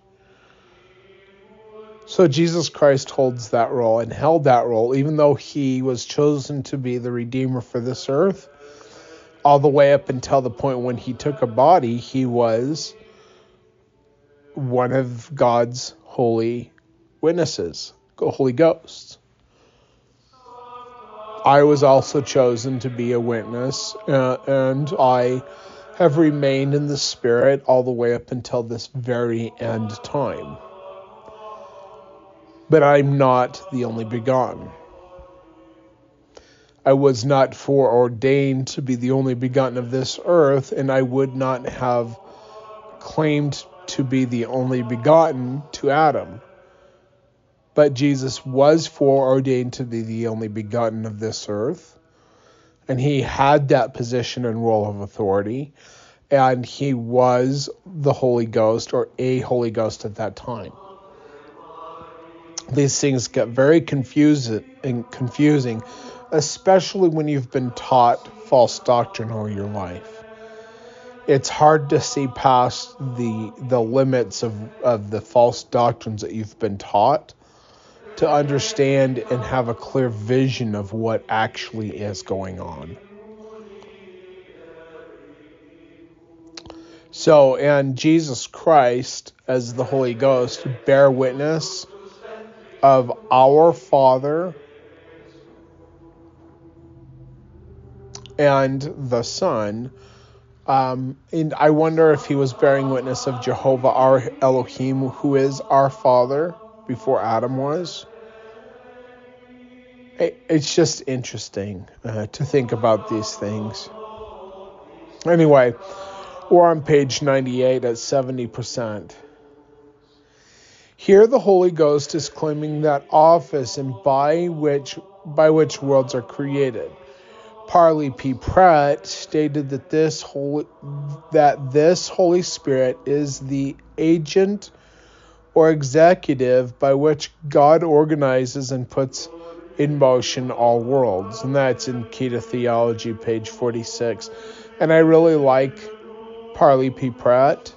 So Jesus Christ holds that role and held that role, even though he was chosen to be the redeemer for this earth all the way up until the point when he took a body, he was one of God's holy witnesses, Holy Ghosts. I was also chosen to be a witness, uh, and I have remained in the Spirit all the way up until this very end time. But I'm not the only begotten. I was not foreordained to be the only begotten of this earth, and I would not have claimed to be the only begotten to Adam. But Jesus was foreordained to be the only begotten of this earth, and he had that position and role of authority, and he was the Holy Ghost or a Holy Ghost at that time. These things get very confusing, and confusing especially when you've been taught false doctrine all your life. It's hard to see past the the limits of, of the false doctrines that you've been taught to understand and have a clear vision of what actually is going on. So, and Jesus Christ, as the Holy Ghost, bear witness of our Father and the Son. Um, and I wonder if he was bearing witness of Jehovah our Elohim, who is our Father before Adam was. It, it's just interesting uh, to think about these things. Anyway, we're on page 98 at 70%. Here the Holy Ghost is claiming that office and by which by which worlds are created. Parley P. Pratt stated that this holy, that this Holy Spirit is the agent or executive by which God organizes and puts in motion all worlds, and that's in Key to Theology, page 46. And I really like Parley P. Pratt.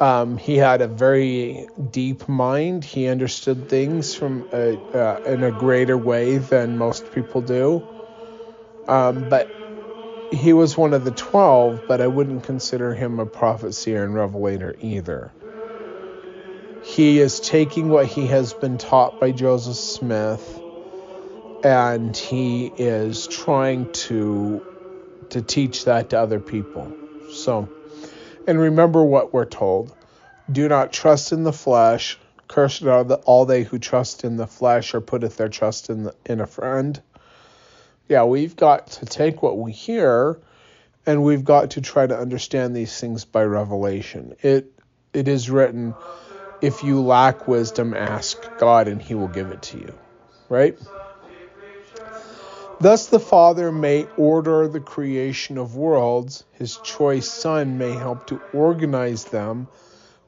Um, he had a very deep mind. He understood things from a, uh, in a greater way than most people do. Um, but he was one of the twelve, but I wouldn't consider him a prophet, seer, and revelator either. He is taking what he has been taught by Joseph Smith and he is trying to to teach that to other people. So, and remember what we're told. Do not trust in the flesh. Cursed are the, all they who trust in the flesh or putteth their trust in the, in a friend. Yeah, we've got to take what we hear and we've got to try to understand these things by revelation. It it is written, if you lack wisdom, ask God and he will give it to you. Right? Thus the Father may order the creation of worlds, his choice Son may help to organize them,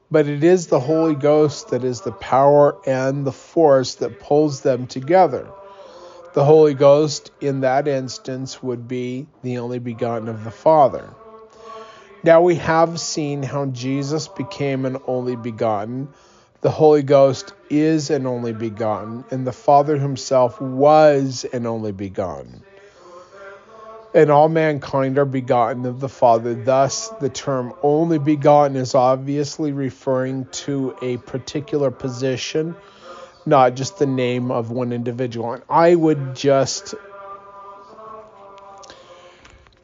but it is the Holy Ghost that is the power and the force that pulls them together. The Holy Ghost, in that instance, would be the only begotten of the Father. Now we have seen how Jesus became an only begotten the Holy Ghost is an only begotten, and the Father himself was an only begotten. And all mankind are begotten of the Father. Thus, the term only begotten is obviously referring to a particular position, not just the name of one individual. And I would just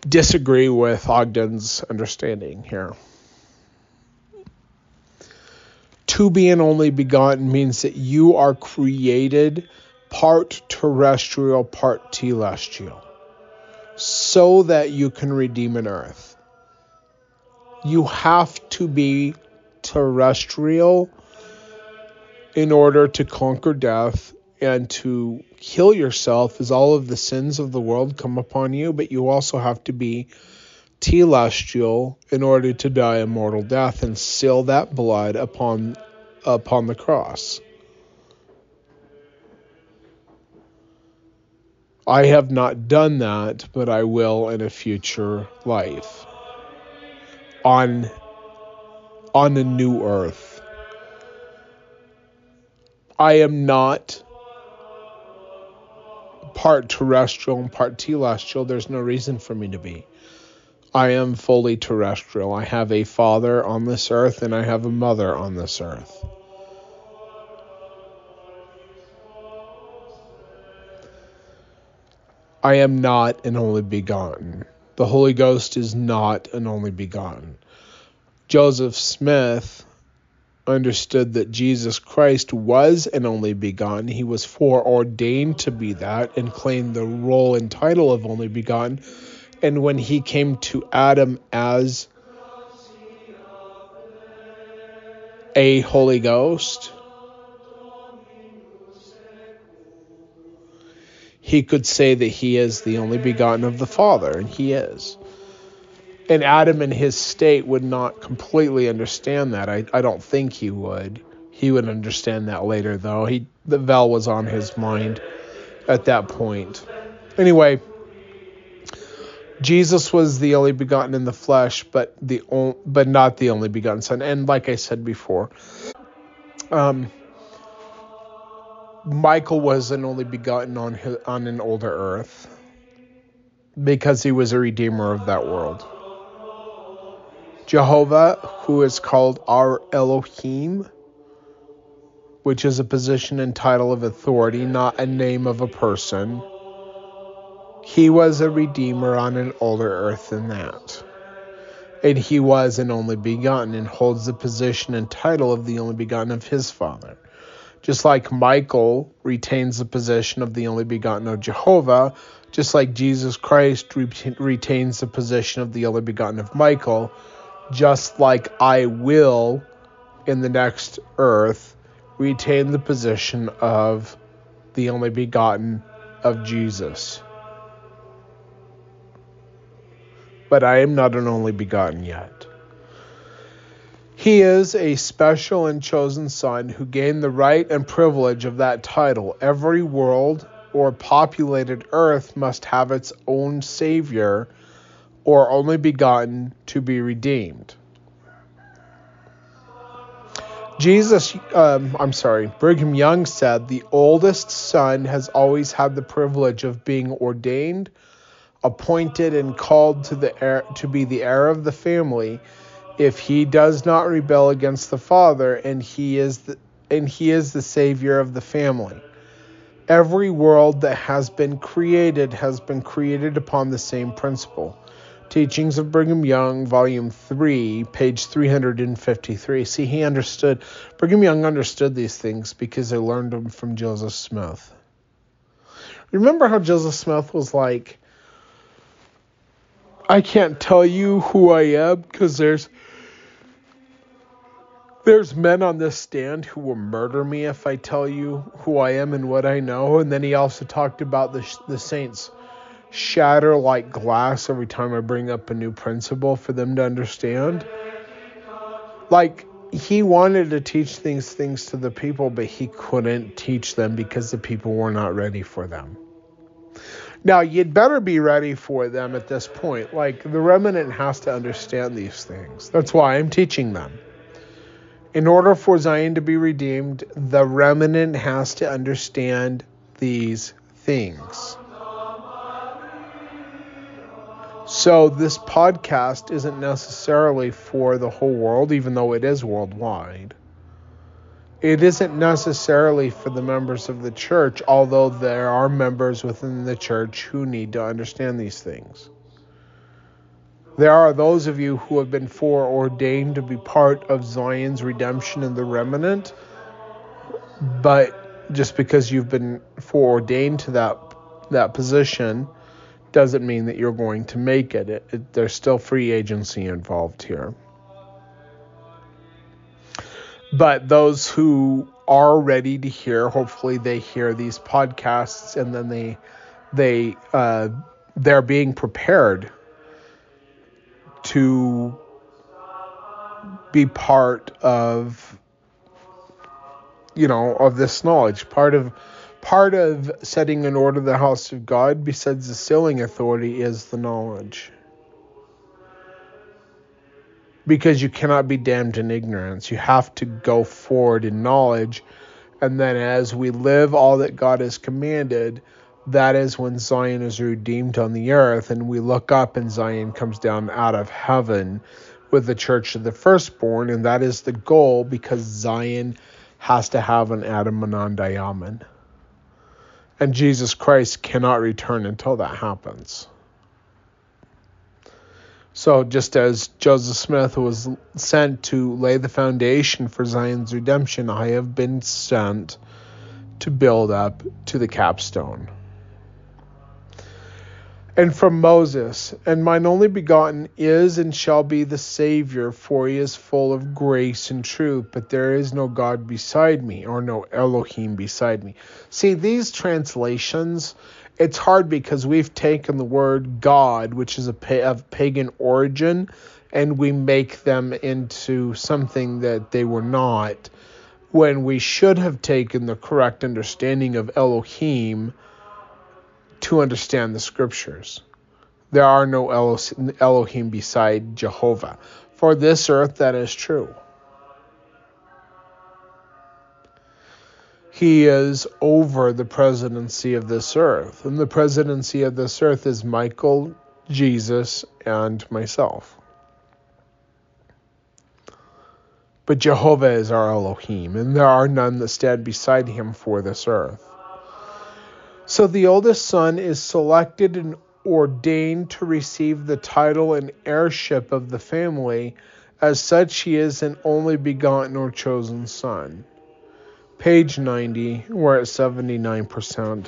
disagree with Ogden's understanding here. To be an only begotten means that you are created part terrestrial, part telestial, so that you can redeem an earth. You have to be terrestrial in order to conquer death and to kill yourself as all of the sins of the world come upon you, but you also have to be telestial in order to die a mortal death and seal that blood upon upon the cross. I have not done that, but I will in a future life. On on a new earth. I am not part terrestrial and part telestial. There's no reason for me to be. I am fully terrestrial. I have a father on this earth and I have a mother on this earth. I am not an only begotten. The Holy Ghost is not an only begotten. Joseph Smith understood that Jesus Christ was an only begotten. He was foreordained to be that and claimed the role and title of only begotten. And when he came to Adam as a Holy Ghost, he could say that he is the only begotten of the Father, and he is. And Adam in his state would not completely understand that. I, I don't think he would. He would understand that later, though. He the veil was on his mind at that point. Anyway, Jesus was the only begotten in the flesh, but the but not the only begotten Son. And like I said before, um, Michael was an only begotten on his, on an older earth because he was a redeemer of that world. Jehovah, who is called our Elohim, which is a position and title of authority, not a name of a person. He was a redeemer on an older earth than that. And he was an only begotten and holds the position and title of the only begotten of his father. Just like Michael retains the position of the only begotten of Jehovah, just like Jesus Christ retains the position of the only begotten of Michael, just like I will in the next earth retain the position of the only begotten of Jesus. But I am not an only begotten yet. He is a special and chosen son who gained the right and privilege of that title. Every world or populated earth must have its own Savior or only begotten to be redeemed. Jesus, um, I'm sorry, Brigham Young said the oldest son has always had the privilege of being ordained, appointed, and called to the heir, to be the heir of the family if he does not rebel against the father and he is the, and he is the savior of the family. Every world that has been created has been created upon the same principle. Teachings of Brigham Young, Volume 3, page 353. See, he understood, Brigham Young understood these things because he learned them from Joseph Smith. Remember how Joseph Smith was like, I can't tell you who I am because there's there's men on this stand who will murder me if I tell you who I am and what I know. And then he also talked about the the saints shatter like glass every time I bring up a new principle for them to understand. Like he wanted to teach these things to the people, but he couldn't teach them because the people were not ready for them. Now, you'd better be ready for them at this point. Like, the remnant has to understand these things. That's why I'm teaching them. In order for Zion to be redeemed, the remnant has to understand these things. So, this podcast isn't necessarily for the whole world, even though it is worldwide. It isn't necessarily for the members of the church, although there are members within the church who need to understand these things. There are those of you who have been foreordained to be part of Zion's redemption and the remnant, but just because you've been foreordained to that that position doesn't mean that you're going to make it. it, it there's still free agency involved here. But those who are ready to hear, hopefully they hear these podcasts and then they they uh, they're being prepared to be part of you know of this knowledge part of part of setting in order the house of god besides the sealing authority is the knowledge. Because you cannot be damned in ignorance. You have to go forward in knowledge. And then as we live all that god has commanded that is when Zion is redeemed on the earth, and we look up and Zion comes down out of heaven with the church of the firstborn, and that is the goal because Zion has to have an Adam-ondi-Ahman. And Jesus Christ cannot return until that happens. So, just as Joseph Smith was sent to lay the foundation for Zion's redemption, I have been sent to build up to the capstone and from Moses, and mine only begotten is and shall be the Savior, for he is full of grace and truth, but there is no God beside me, or no Elohim beside me. See, these translations, it's hard because we've taken the word God, which is a of pagan origin, and we make them into something that they were not, when we should have taken the correct understanding of Elohim to understand the scriptures. There are no Elohim beside Jehovah. For this earth, that is true. He is over the presidency of this earth. And the presidency of this earth is Michael, Jesus, and myself. But Jehovah is our Elohim, and there are none that stand beside him for this earth. So the oldest son is selected and ordained to receive the title and heirship of the family. As such, he is an only begotten or chosen son. Page 90, we're at 79%.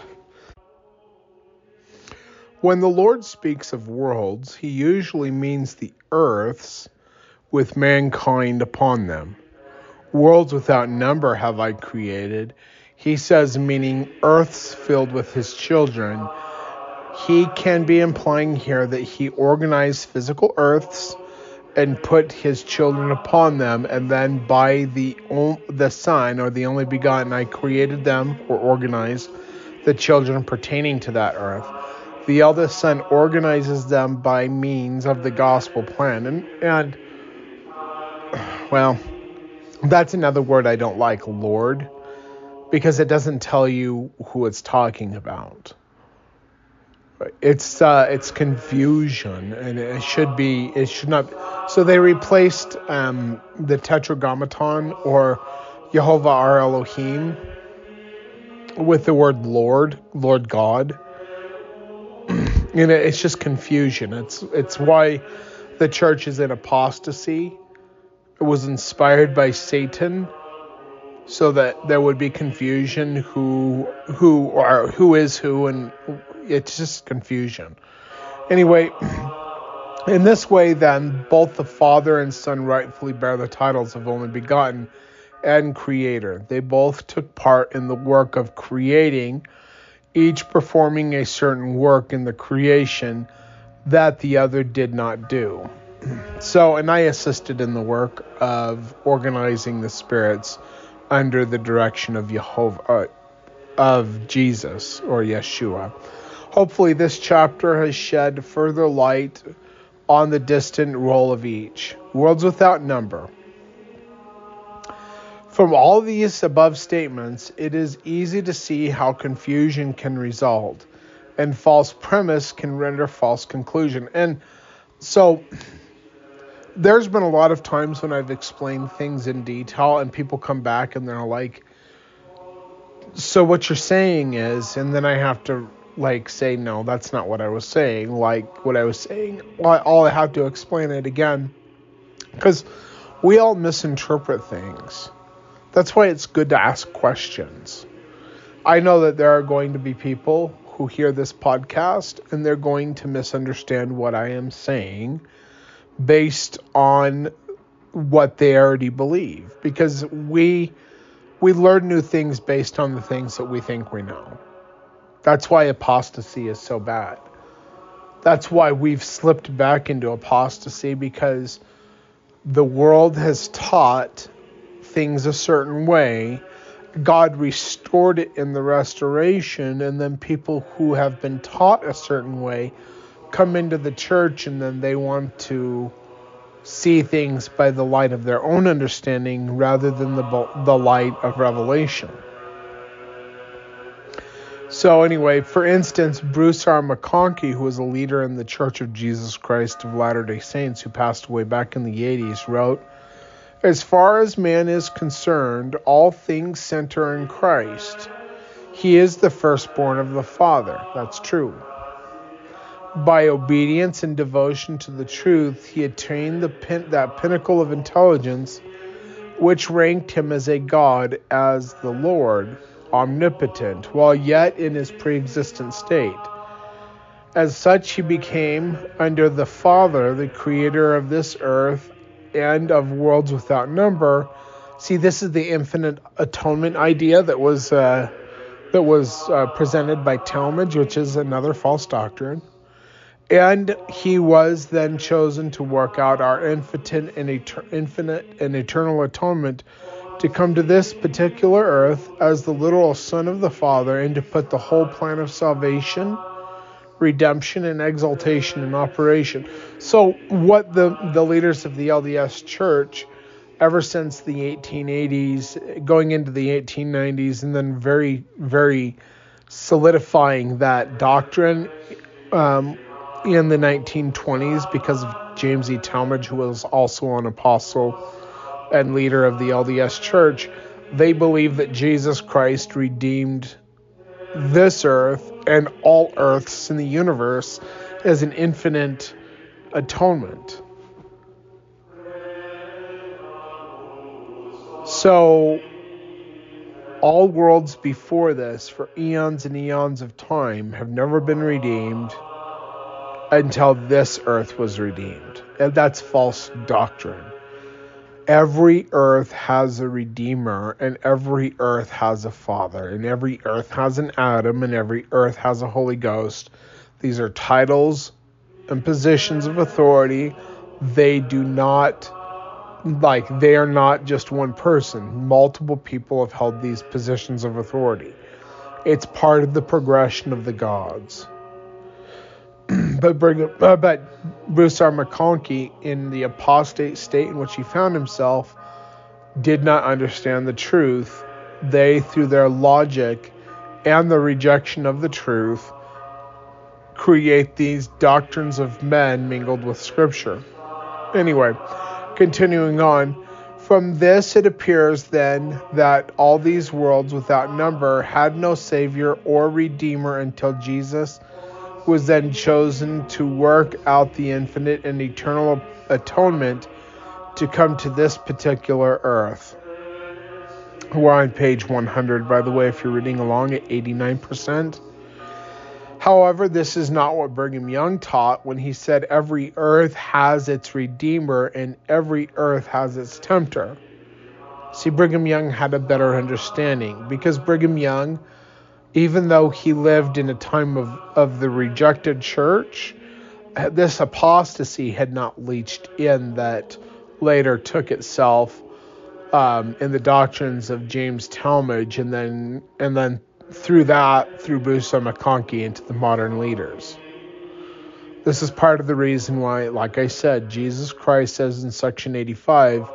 When the Lord speaks of worlds, he usually means the earths with mankind upon them. Worlds without number have I created he says, meaning earths filled with his children. He can be implying here that he organized physical earths and put his children upon them, and then by the the Son or the only begotten, I created them or organized the children pertaining to that earth. The eldest son organizes them by means of the gospel plan, and and (sighs) well, That's another word I don't like, Lord, because it doesn't tell you who it's talking about. It's uh, it's confusion, and it should be it should not. So they replaced um, the Tetragrammaton or Jehovah our Elohim with the word Lord, Lord God. (clears throat) and it's just confusion. It's it's why the church is in apostasy. It was inspired by Satan so that there would be confusion who who or who is who and it's just confusion. Anyway, (clears throat) in this way then both the father and son rightfully bear the titles of only begotten and creator. They both took part in the work of creating, each performing a certain work in the creation that the other did not do. (clears throat) So, and I assisted in the work of organizing the spirits under the direction of Jehovah, uh, of Jesus or Yeshua. Hopefully, this chapter has shed further light on the distant role of each. Worlds without number. From all these above statements, it is easy to see how confusion can result and false premise can render false conclusion. And so there's been a lot of times when I've explained things in detail and people come back and they're like, So what you're saying is, and then I have to like say, No, that's not what I was saying. Like what I was saying, all I have to explain it again. Because we all misinterpret things. That's why it's good to ask questions. I know that there are going to be people who hear this podcast and they're going to misunderstand what I am saying based on what they already believe because we we learn new things based on the things that we think we know. That's why apostasy is so bad. That's why we've slipped back into apostasy because the world has taught things a certain way. God restored it in the restoration, and then people who have been taught a certain way come into the church and then they want to see things by the light of their own understanding rather than the, the light of revelation. So, anyway, for instance, Bruce R. McConkie, who was a leader in the Church of Jesus Christ of Latter day Saints, who passed away back in the 80s, wrote As far as man is concerned, all things center in Christ. He is the firstborn of the Father. That's true. By obedience and devotion to the truth, he attained pin- that pinnacle of intelligence which ranked him as a God, as the Lord, omnipotent, while yet in his pre existent state. As such, he became, under the Father, the creator of this earth and of worlds without number. See, this is the infinite atonement idea that was uh, that was uh, presented by Talmage, which is another false doctrine. And he was then chosen to work out our infinite and, infinite and eternal atonement to come to this particular earth as the literal Son of the Father and to put the whole plan of salvation, redemption, and exaltation in operation. So, what the, the leaders of the LDS Church, ever since the 1880s, going into the 1890s, and then very, very solidifying that doctrine. Um, in the 1920s because of James E. Talmage, who was also an apostle and leader of the LDS Church. They believe that Jesus Christ redeemed this earth and all earths in the universe as an infinite atonement. So, all worlds before this, for eons and eons of time, have never been redeemed until this earth was redeemed. And that's false doctrine. Every earth has a redeemer, and every earth has a father, and every earth has an Adam, and every earth has a Holy Ghost. These are titles and positions of authority. They do not, like, they are not just one person. Multiple people have held these positions of authority. It's part of the progression of the gods. (clears throat) but, uh, but Bruce R. McConkie, in the apostate state in which he found himself, did not understand the truth, they, through their logic and the rejection of the truth, create these doctrines of men mingled with Scripture. Anyway, continuing on. From this it appears then that all these worlds without number had no Savior or Redeemer until Jesus was then chosen to work out the infinite and eternal atonement to come to this particular earth. We're on page 100, by the way, if you're reading along at 89%. However, this is not what Brigham Young taught when he said every earth has its redeemer and every earth has its tempter. See, Brigham Young had a better understanding because Brigham Young, even though he lived in a time of, of the rejected church, this apostasy had not leached in that later took itself um, in the doctrines of James Talmage and then and then through that, through Bruce R. McConkie into the modern leaders. This is part of the reason why, like I said, Jesus Christ says in section 85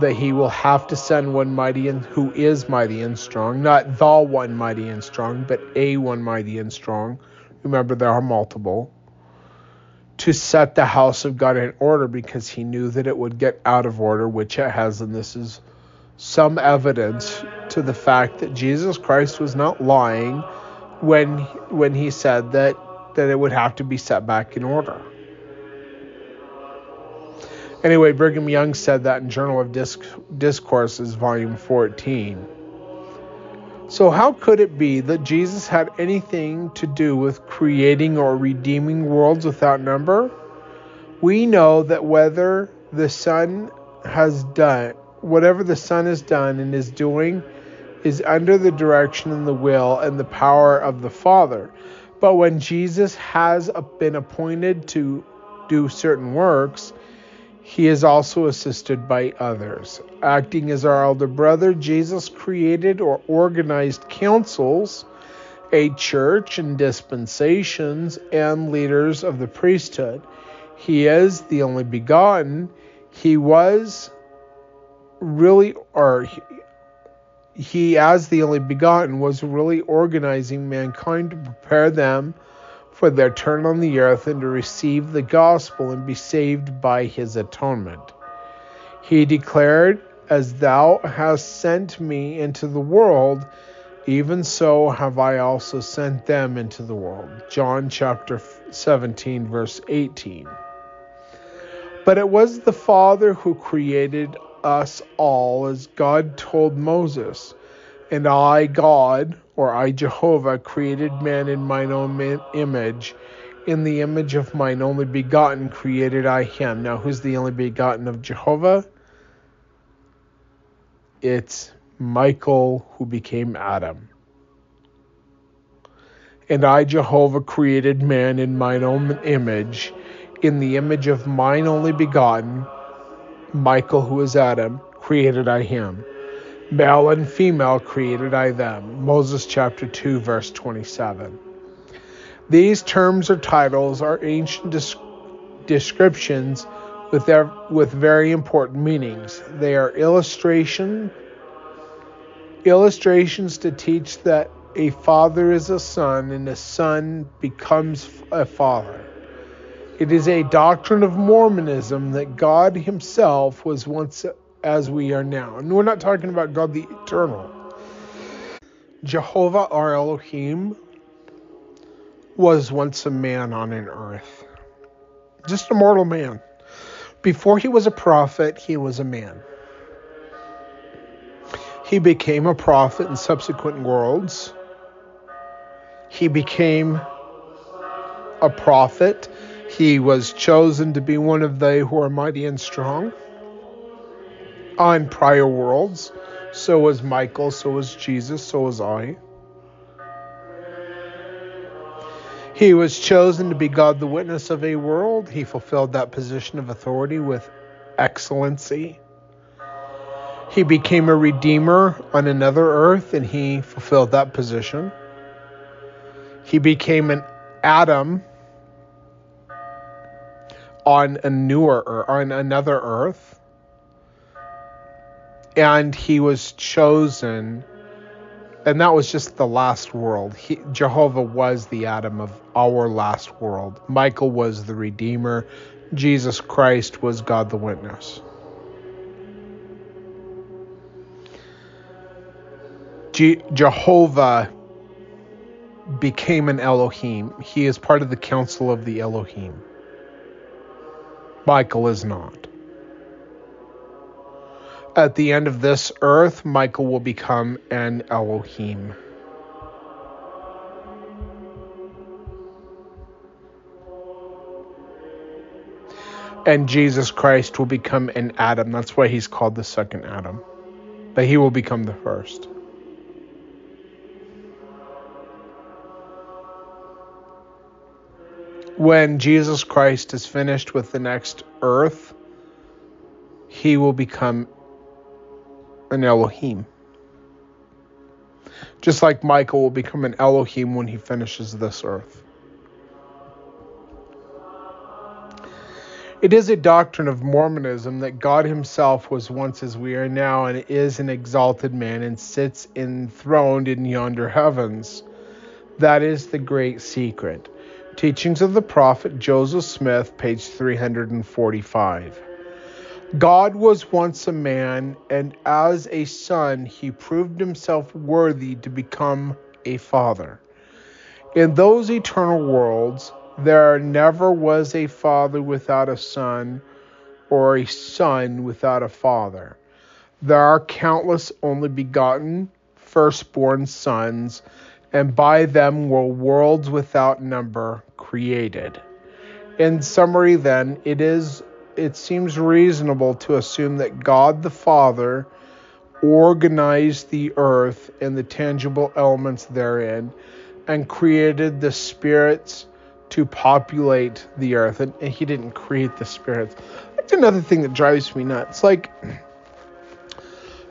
that he will have to send one mighty and who is mighty and strong, not the one mighty and strong, but a one mighty and strong. Remember, there are multiple. To set the house of God in order because he knew that it would get out of order, which it has, and this is some evidence to the fact that Jesus Christ was not lying when when he said that that it would have to be set back in order. Anyway, Brigham Young said that in Journal of Disc- Discourses, volume 14. So, how could it be that Jesus had anything to do with creating or redeeming worlds without number? We know that whether the Son has done whatever the Son has done and is doing is under the direction and the will and the power of the Father. But when Jesus has been appointed to do certain works, he is also assisted by others. Acting as our elder brother, Jesus created or organized councils, a church and dispensations, and leaders of the priesthood. He is the only begotten. He was really, or he, he, as the only begotten, was really organizing mankind to prepare them for their turn on the earth and to receive the gospel and be saved by his atonement. He declared, As thou hast sent me into the world, even so have I also sent them into the world. John chapter 17, verse 18. But it was the Father who created us all as God told Moses. And I, God, or I, Jehovah, created man in mine own image. In the image of mine only begotten created I him. Now, who's the only begotten of Jehovah? It's Michael who became Adam. And I, Jehovah, created man in mine own image. In the image of mine only begotten Michael, who is Adam, created I him. Male and female created I them. Moses chapter 2, verse 27. These terms or titles are ancient descriptions with, their, with very important meanings. They are illustration, illustrations to teach that a father is a son and a son becomes a father. It is a doctrine of Mormonism that God Himself was once as we are now. And we're not talking about God the eternal. Jehovah our Elohim was once a man on an earth, just a mortal man. Before he was a prophet, he was a man. He became a prophet in subsequent worlds. He became a prophet he was chosen to be one of they who are mighty and strong on prior worlds. So was Michael, so was Jesus, so was I. He was chosen to be God the witness of a world. He fulfilled that position of authority with excellency. He became a redeemer on another earth and he fulfilled that position. He became an Adam on a newer on another earth and he was chosen and that was just the last world. He, Jehovah was the Adam of our last world. Michael was the Redeemer. Jesus Christ was God the Witness. Je- Jehovah became an Elohim. He is part of the council of the Elohim. Michael is not. At the end of this earth, Michael will become an Elohim. And Jesus Christ will become an Adam. That's why he's called the second Adam. But he will become the first. when Jesus Christ is finished with the next earth, he will become an Elohim. Just like Michael will become an Elohim when he finishes this earth. It is a doctrine of Mormonism that God himself was once as we are now and is an exalted man and sits enthroned in yonder heavens. That is the great secret. Teachings of the Prophet Joseph Smith, page 345. God was once a man, and as a son, he proved himself worthy to become a father. In those eternal worlds, there never was a father without a son, or a son without a father. There are countless only begotten, firstborn sons and by them were worlds without number created. In summary, then, it is it seems reasonable to assume that God the Father organized the earth and the tangible elements therein and created the spirits to populate the earth. And he didn't create the spirits. That's another thing that drives me nuts. Like,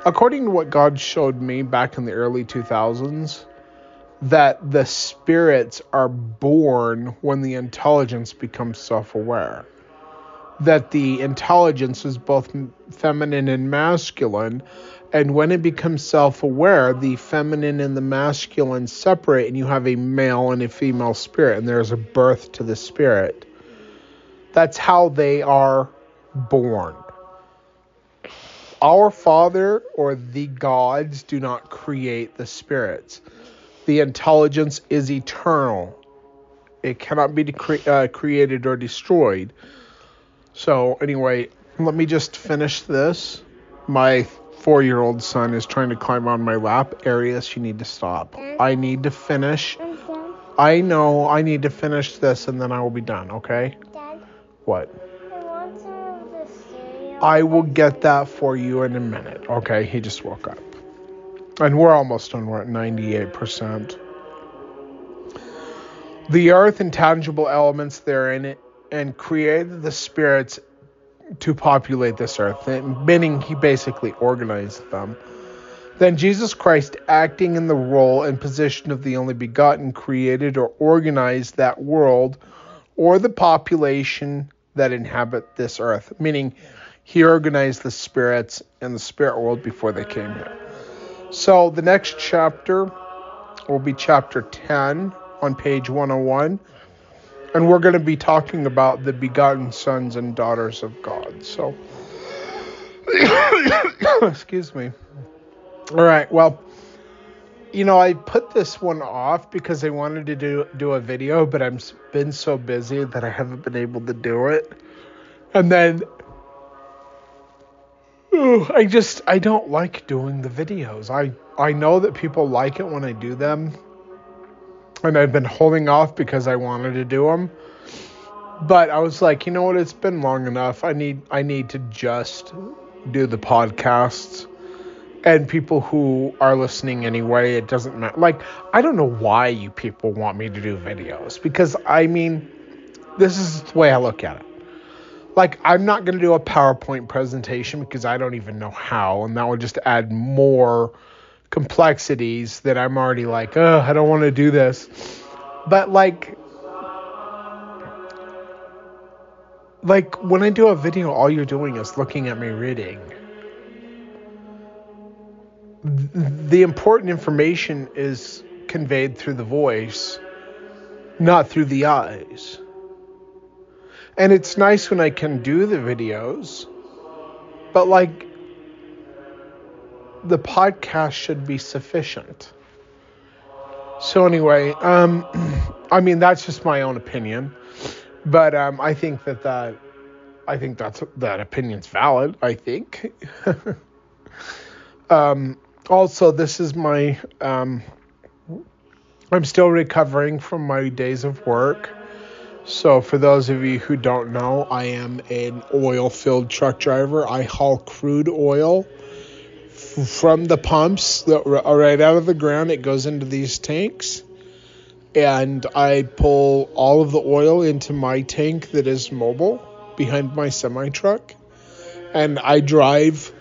according to what God showed me back in the early 2000s, that the spirits are born when the intelligence becomes self aware. That the intelligence is both feminine and masculine, and when it becomes self aware, the feminine and the masculine separate, and you have a male and a female spirit, and there's a birth to the spirit. That's how they are born. Our Father or the gods do not create the spirits the intelligence is eternal. It cannot be uh, created or destroyed. So, anyway, let me just finish this. My four year old son is trying to climb on my lap. Arius, you need to stop. I need to finish. I know I need to finish this and then I will be done, okay? Dad, What? I want some of the cereal. I will get that for you in a minute, okay? He just woke up. And we're almost done. We're at 98%. The earth and tangible elements therein and created the spirits to populate this earth, meaning he basically organized them. Then Jesus Christ, acting in the role and position of the only begotten, created or organized that world or the population that inhabit this earth, meaning he organized the spirits and the spirit world before they came here. So the next chapter will be chapter 10 on page 101. And we're going to be talking about the begotten sons and daughters of God. So, (coughs) excuse me. All right. Well, you know, I put this one off because I wanted to do do a video, but I've been so busy that I haven't been able to do it. And then I just I don't like doing the videos. I I know that people like it when I do them. And I've been holding off because I wanted to do them. But I was like, you know what? It's been long enough. I need I need to just do the podcasts. And people who are listening anyway, it doesn't matter. Like, I don't know why you people want me to do videos because I mean, this is the way I look at it like I'm not going to do a PowerPoint presentation because I don't even know how, and that would just add more complexities that I'm already like, oh, I don't want to do this. But like, like when I do a video, all you're doing is looking at me reading. the important information is conveyed through the voice, not through the eyes. And it's nice when I can do the videos, but like the podcast should be sufficient. So anyway, um, (clears throat) I mean that's just my own opinion, but um, I think that that I think that's that opinion's valid. I think. (laughs) um, also, this is my um, I'm still recovering from my days of work. So, for those of you who don't know, I am an oil filled truck driver. I haul crude oil from the pumps that are right out of the ground. It goes into these tanks. And I pull all of the oil into my tank that is mobile behind my semi truck. And I drive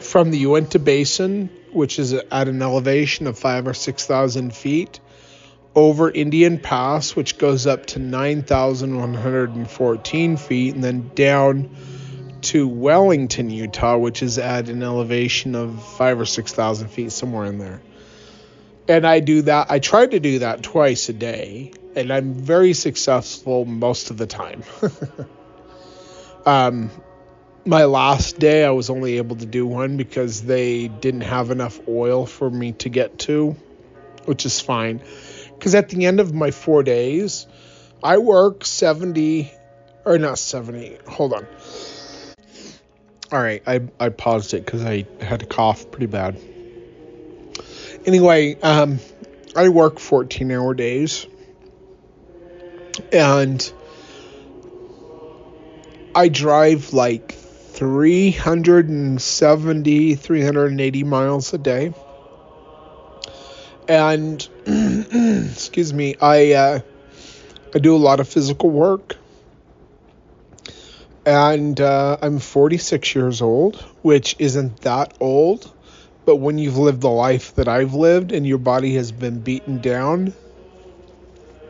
from the Uinta Basin, which is at an elevation of five or 6,000 feet, over Indian Pass, which goes up to 9,114 feet, and then down to Wellington, Utah, which is at an elevation of five or 6,000 feet, somewhere in there. And I do that, I try to do that twice a day, and I'm very successful most of the time. (laughs) um, my last day, I was only able to do one because they didn't have enough oil for me to get to, which is fine because at the end of my four days, I work 70 or not 70. Hold on. All right, I, I paused it because I had to cough pretty bad. Anyway, um, I work 14 hour days. And I drive like 370, 380 miles a day. And (clears throat) excuse me, I uh, I do a lot of physical work, and uh, I'm 46 years old, which isn't that old, but when you've lived the life that I've lived and your body has been beaten down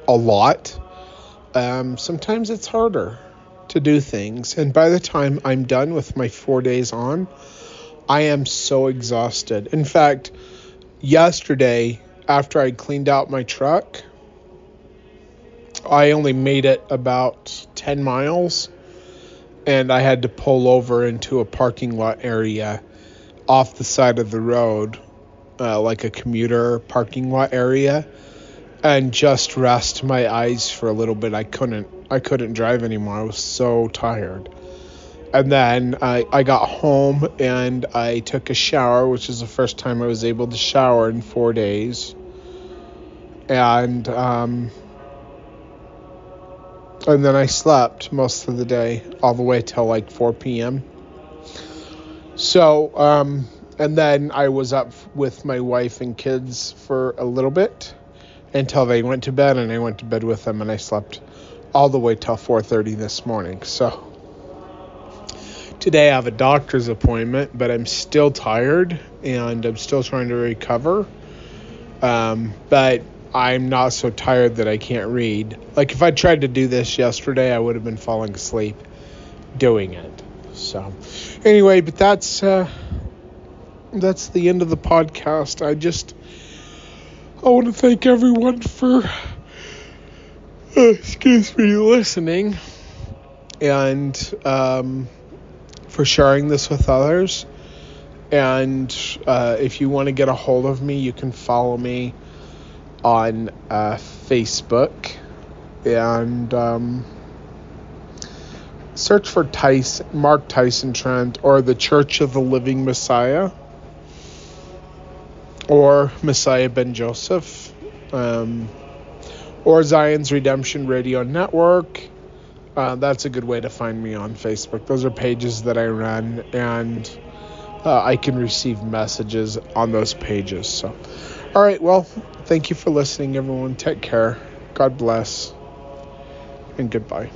a lot, um, sometimes it's harder to do things. And by the time I'm done with my four days on, I am so exhausted. In fact, yesterday after I cleaned out my truck, I only made it about 10 miles and I had to pull over into a parking lot area off the side of the road, uh, like a commuter parking lot area, and just rest my eyes for a little bit. I couldn't I couldn't drive anymore. I was so tired. And then I, I got home and I took a shower, which is the first time I was able to shower in four days. And um, and then I slept most of the day, all the way till like 4 p.m. So, um, and then I was up with my wife and kids for a little bit until they went to bed, and I went to bed with them, and I slept all the way till 4:30 this morning. So today I have a doctor's appointment, but I'm still tired and I'm still trying to recover. Um, but I'm not so tired that I can't read. Like if I tried to do this yesterday, I would have been falling asleep doing it. So anyway, but that's uh, that's the end of the podcast. I just I want to thank everyone for uh, excuse me listening and um, for sharing this with others. And uh, if you want to get a hold of me, you can follow me on uh, Facebook and um, search for Tyson, Mark Tyson Trent or the Church of the Living Messiah or Messiah Ben Joseph um, or Zion's Redemption Radio Network. Uh, that's a good way to find me on Facebook. Those are pages that I run, and uh, I can receive messages on those pages. So, all right, well, thank you for listening, everyone. Take care. God bless. And goodbye.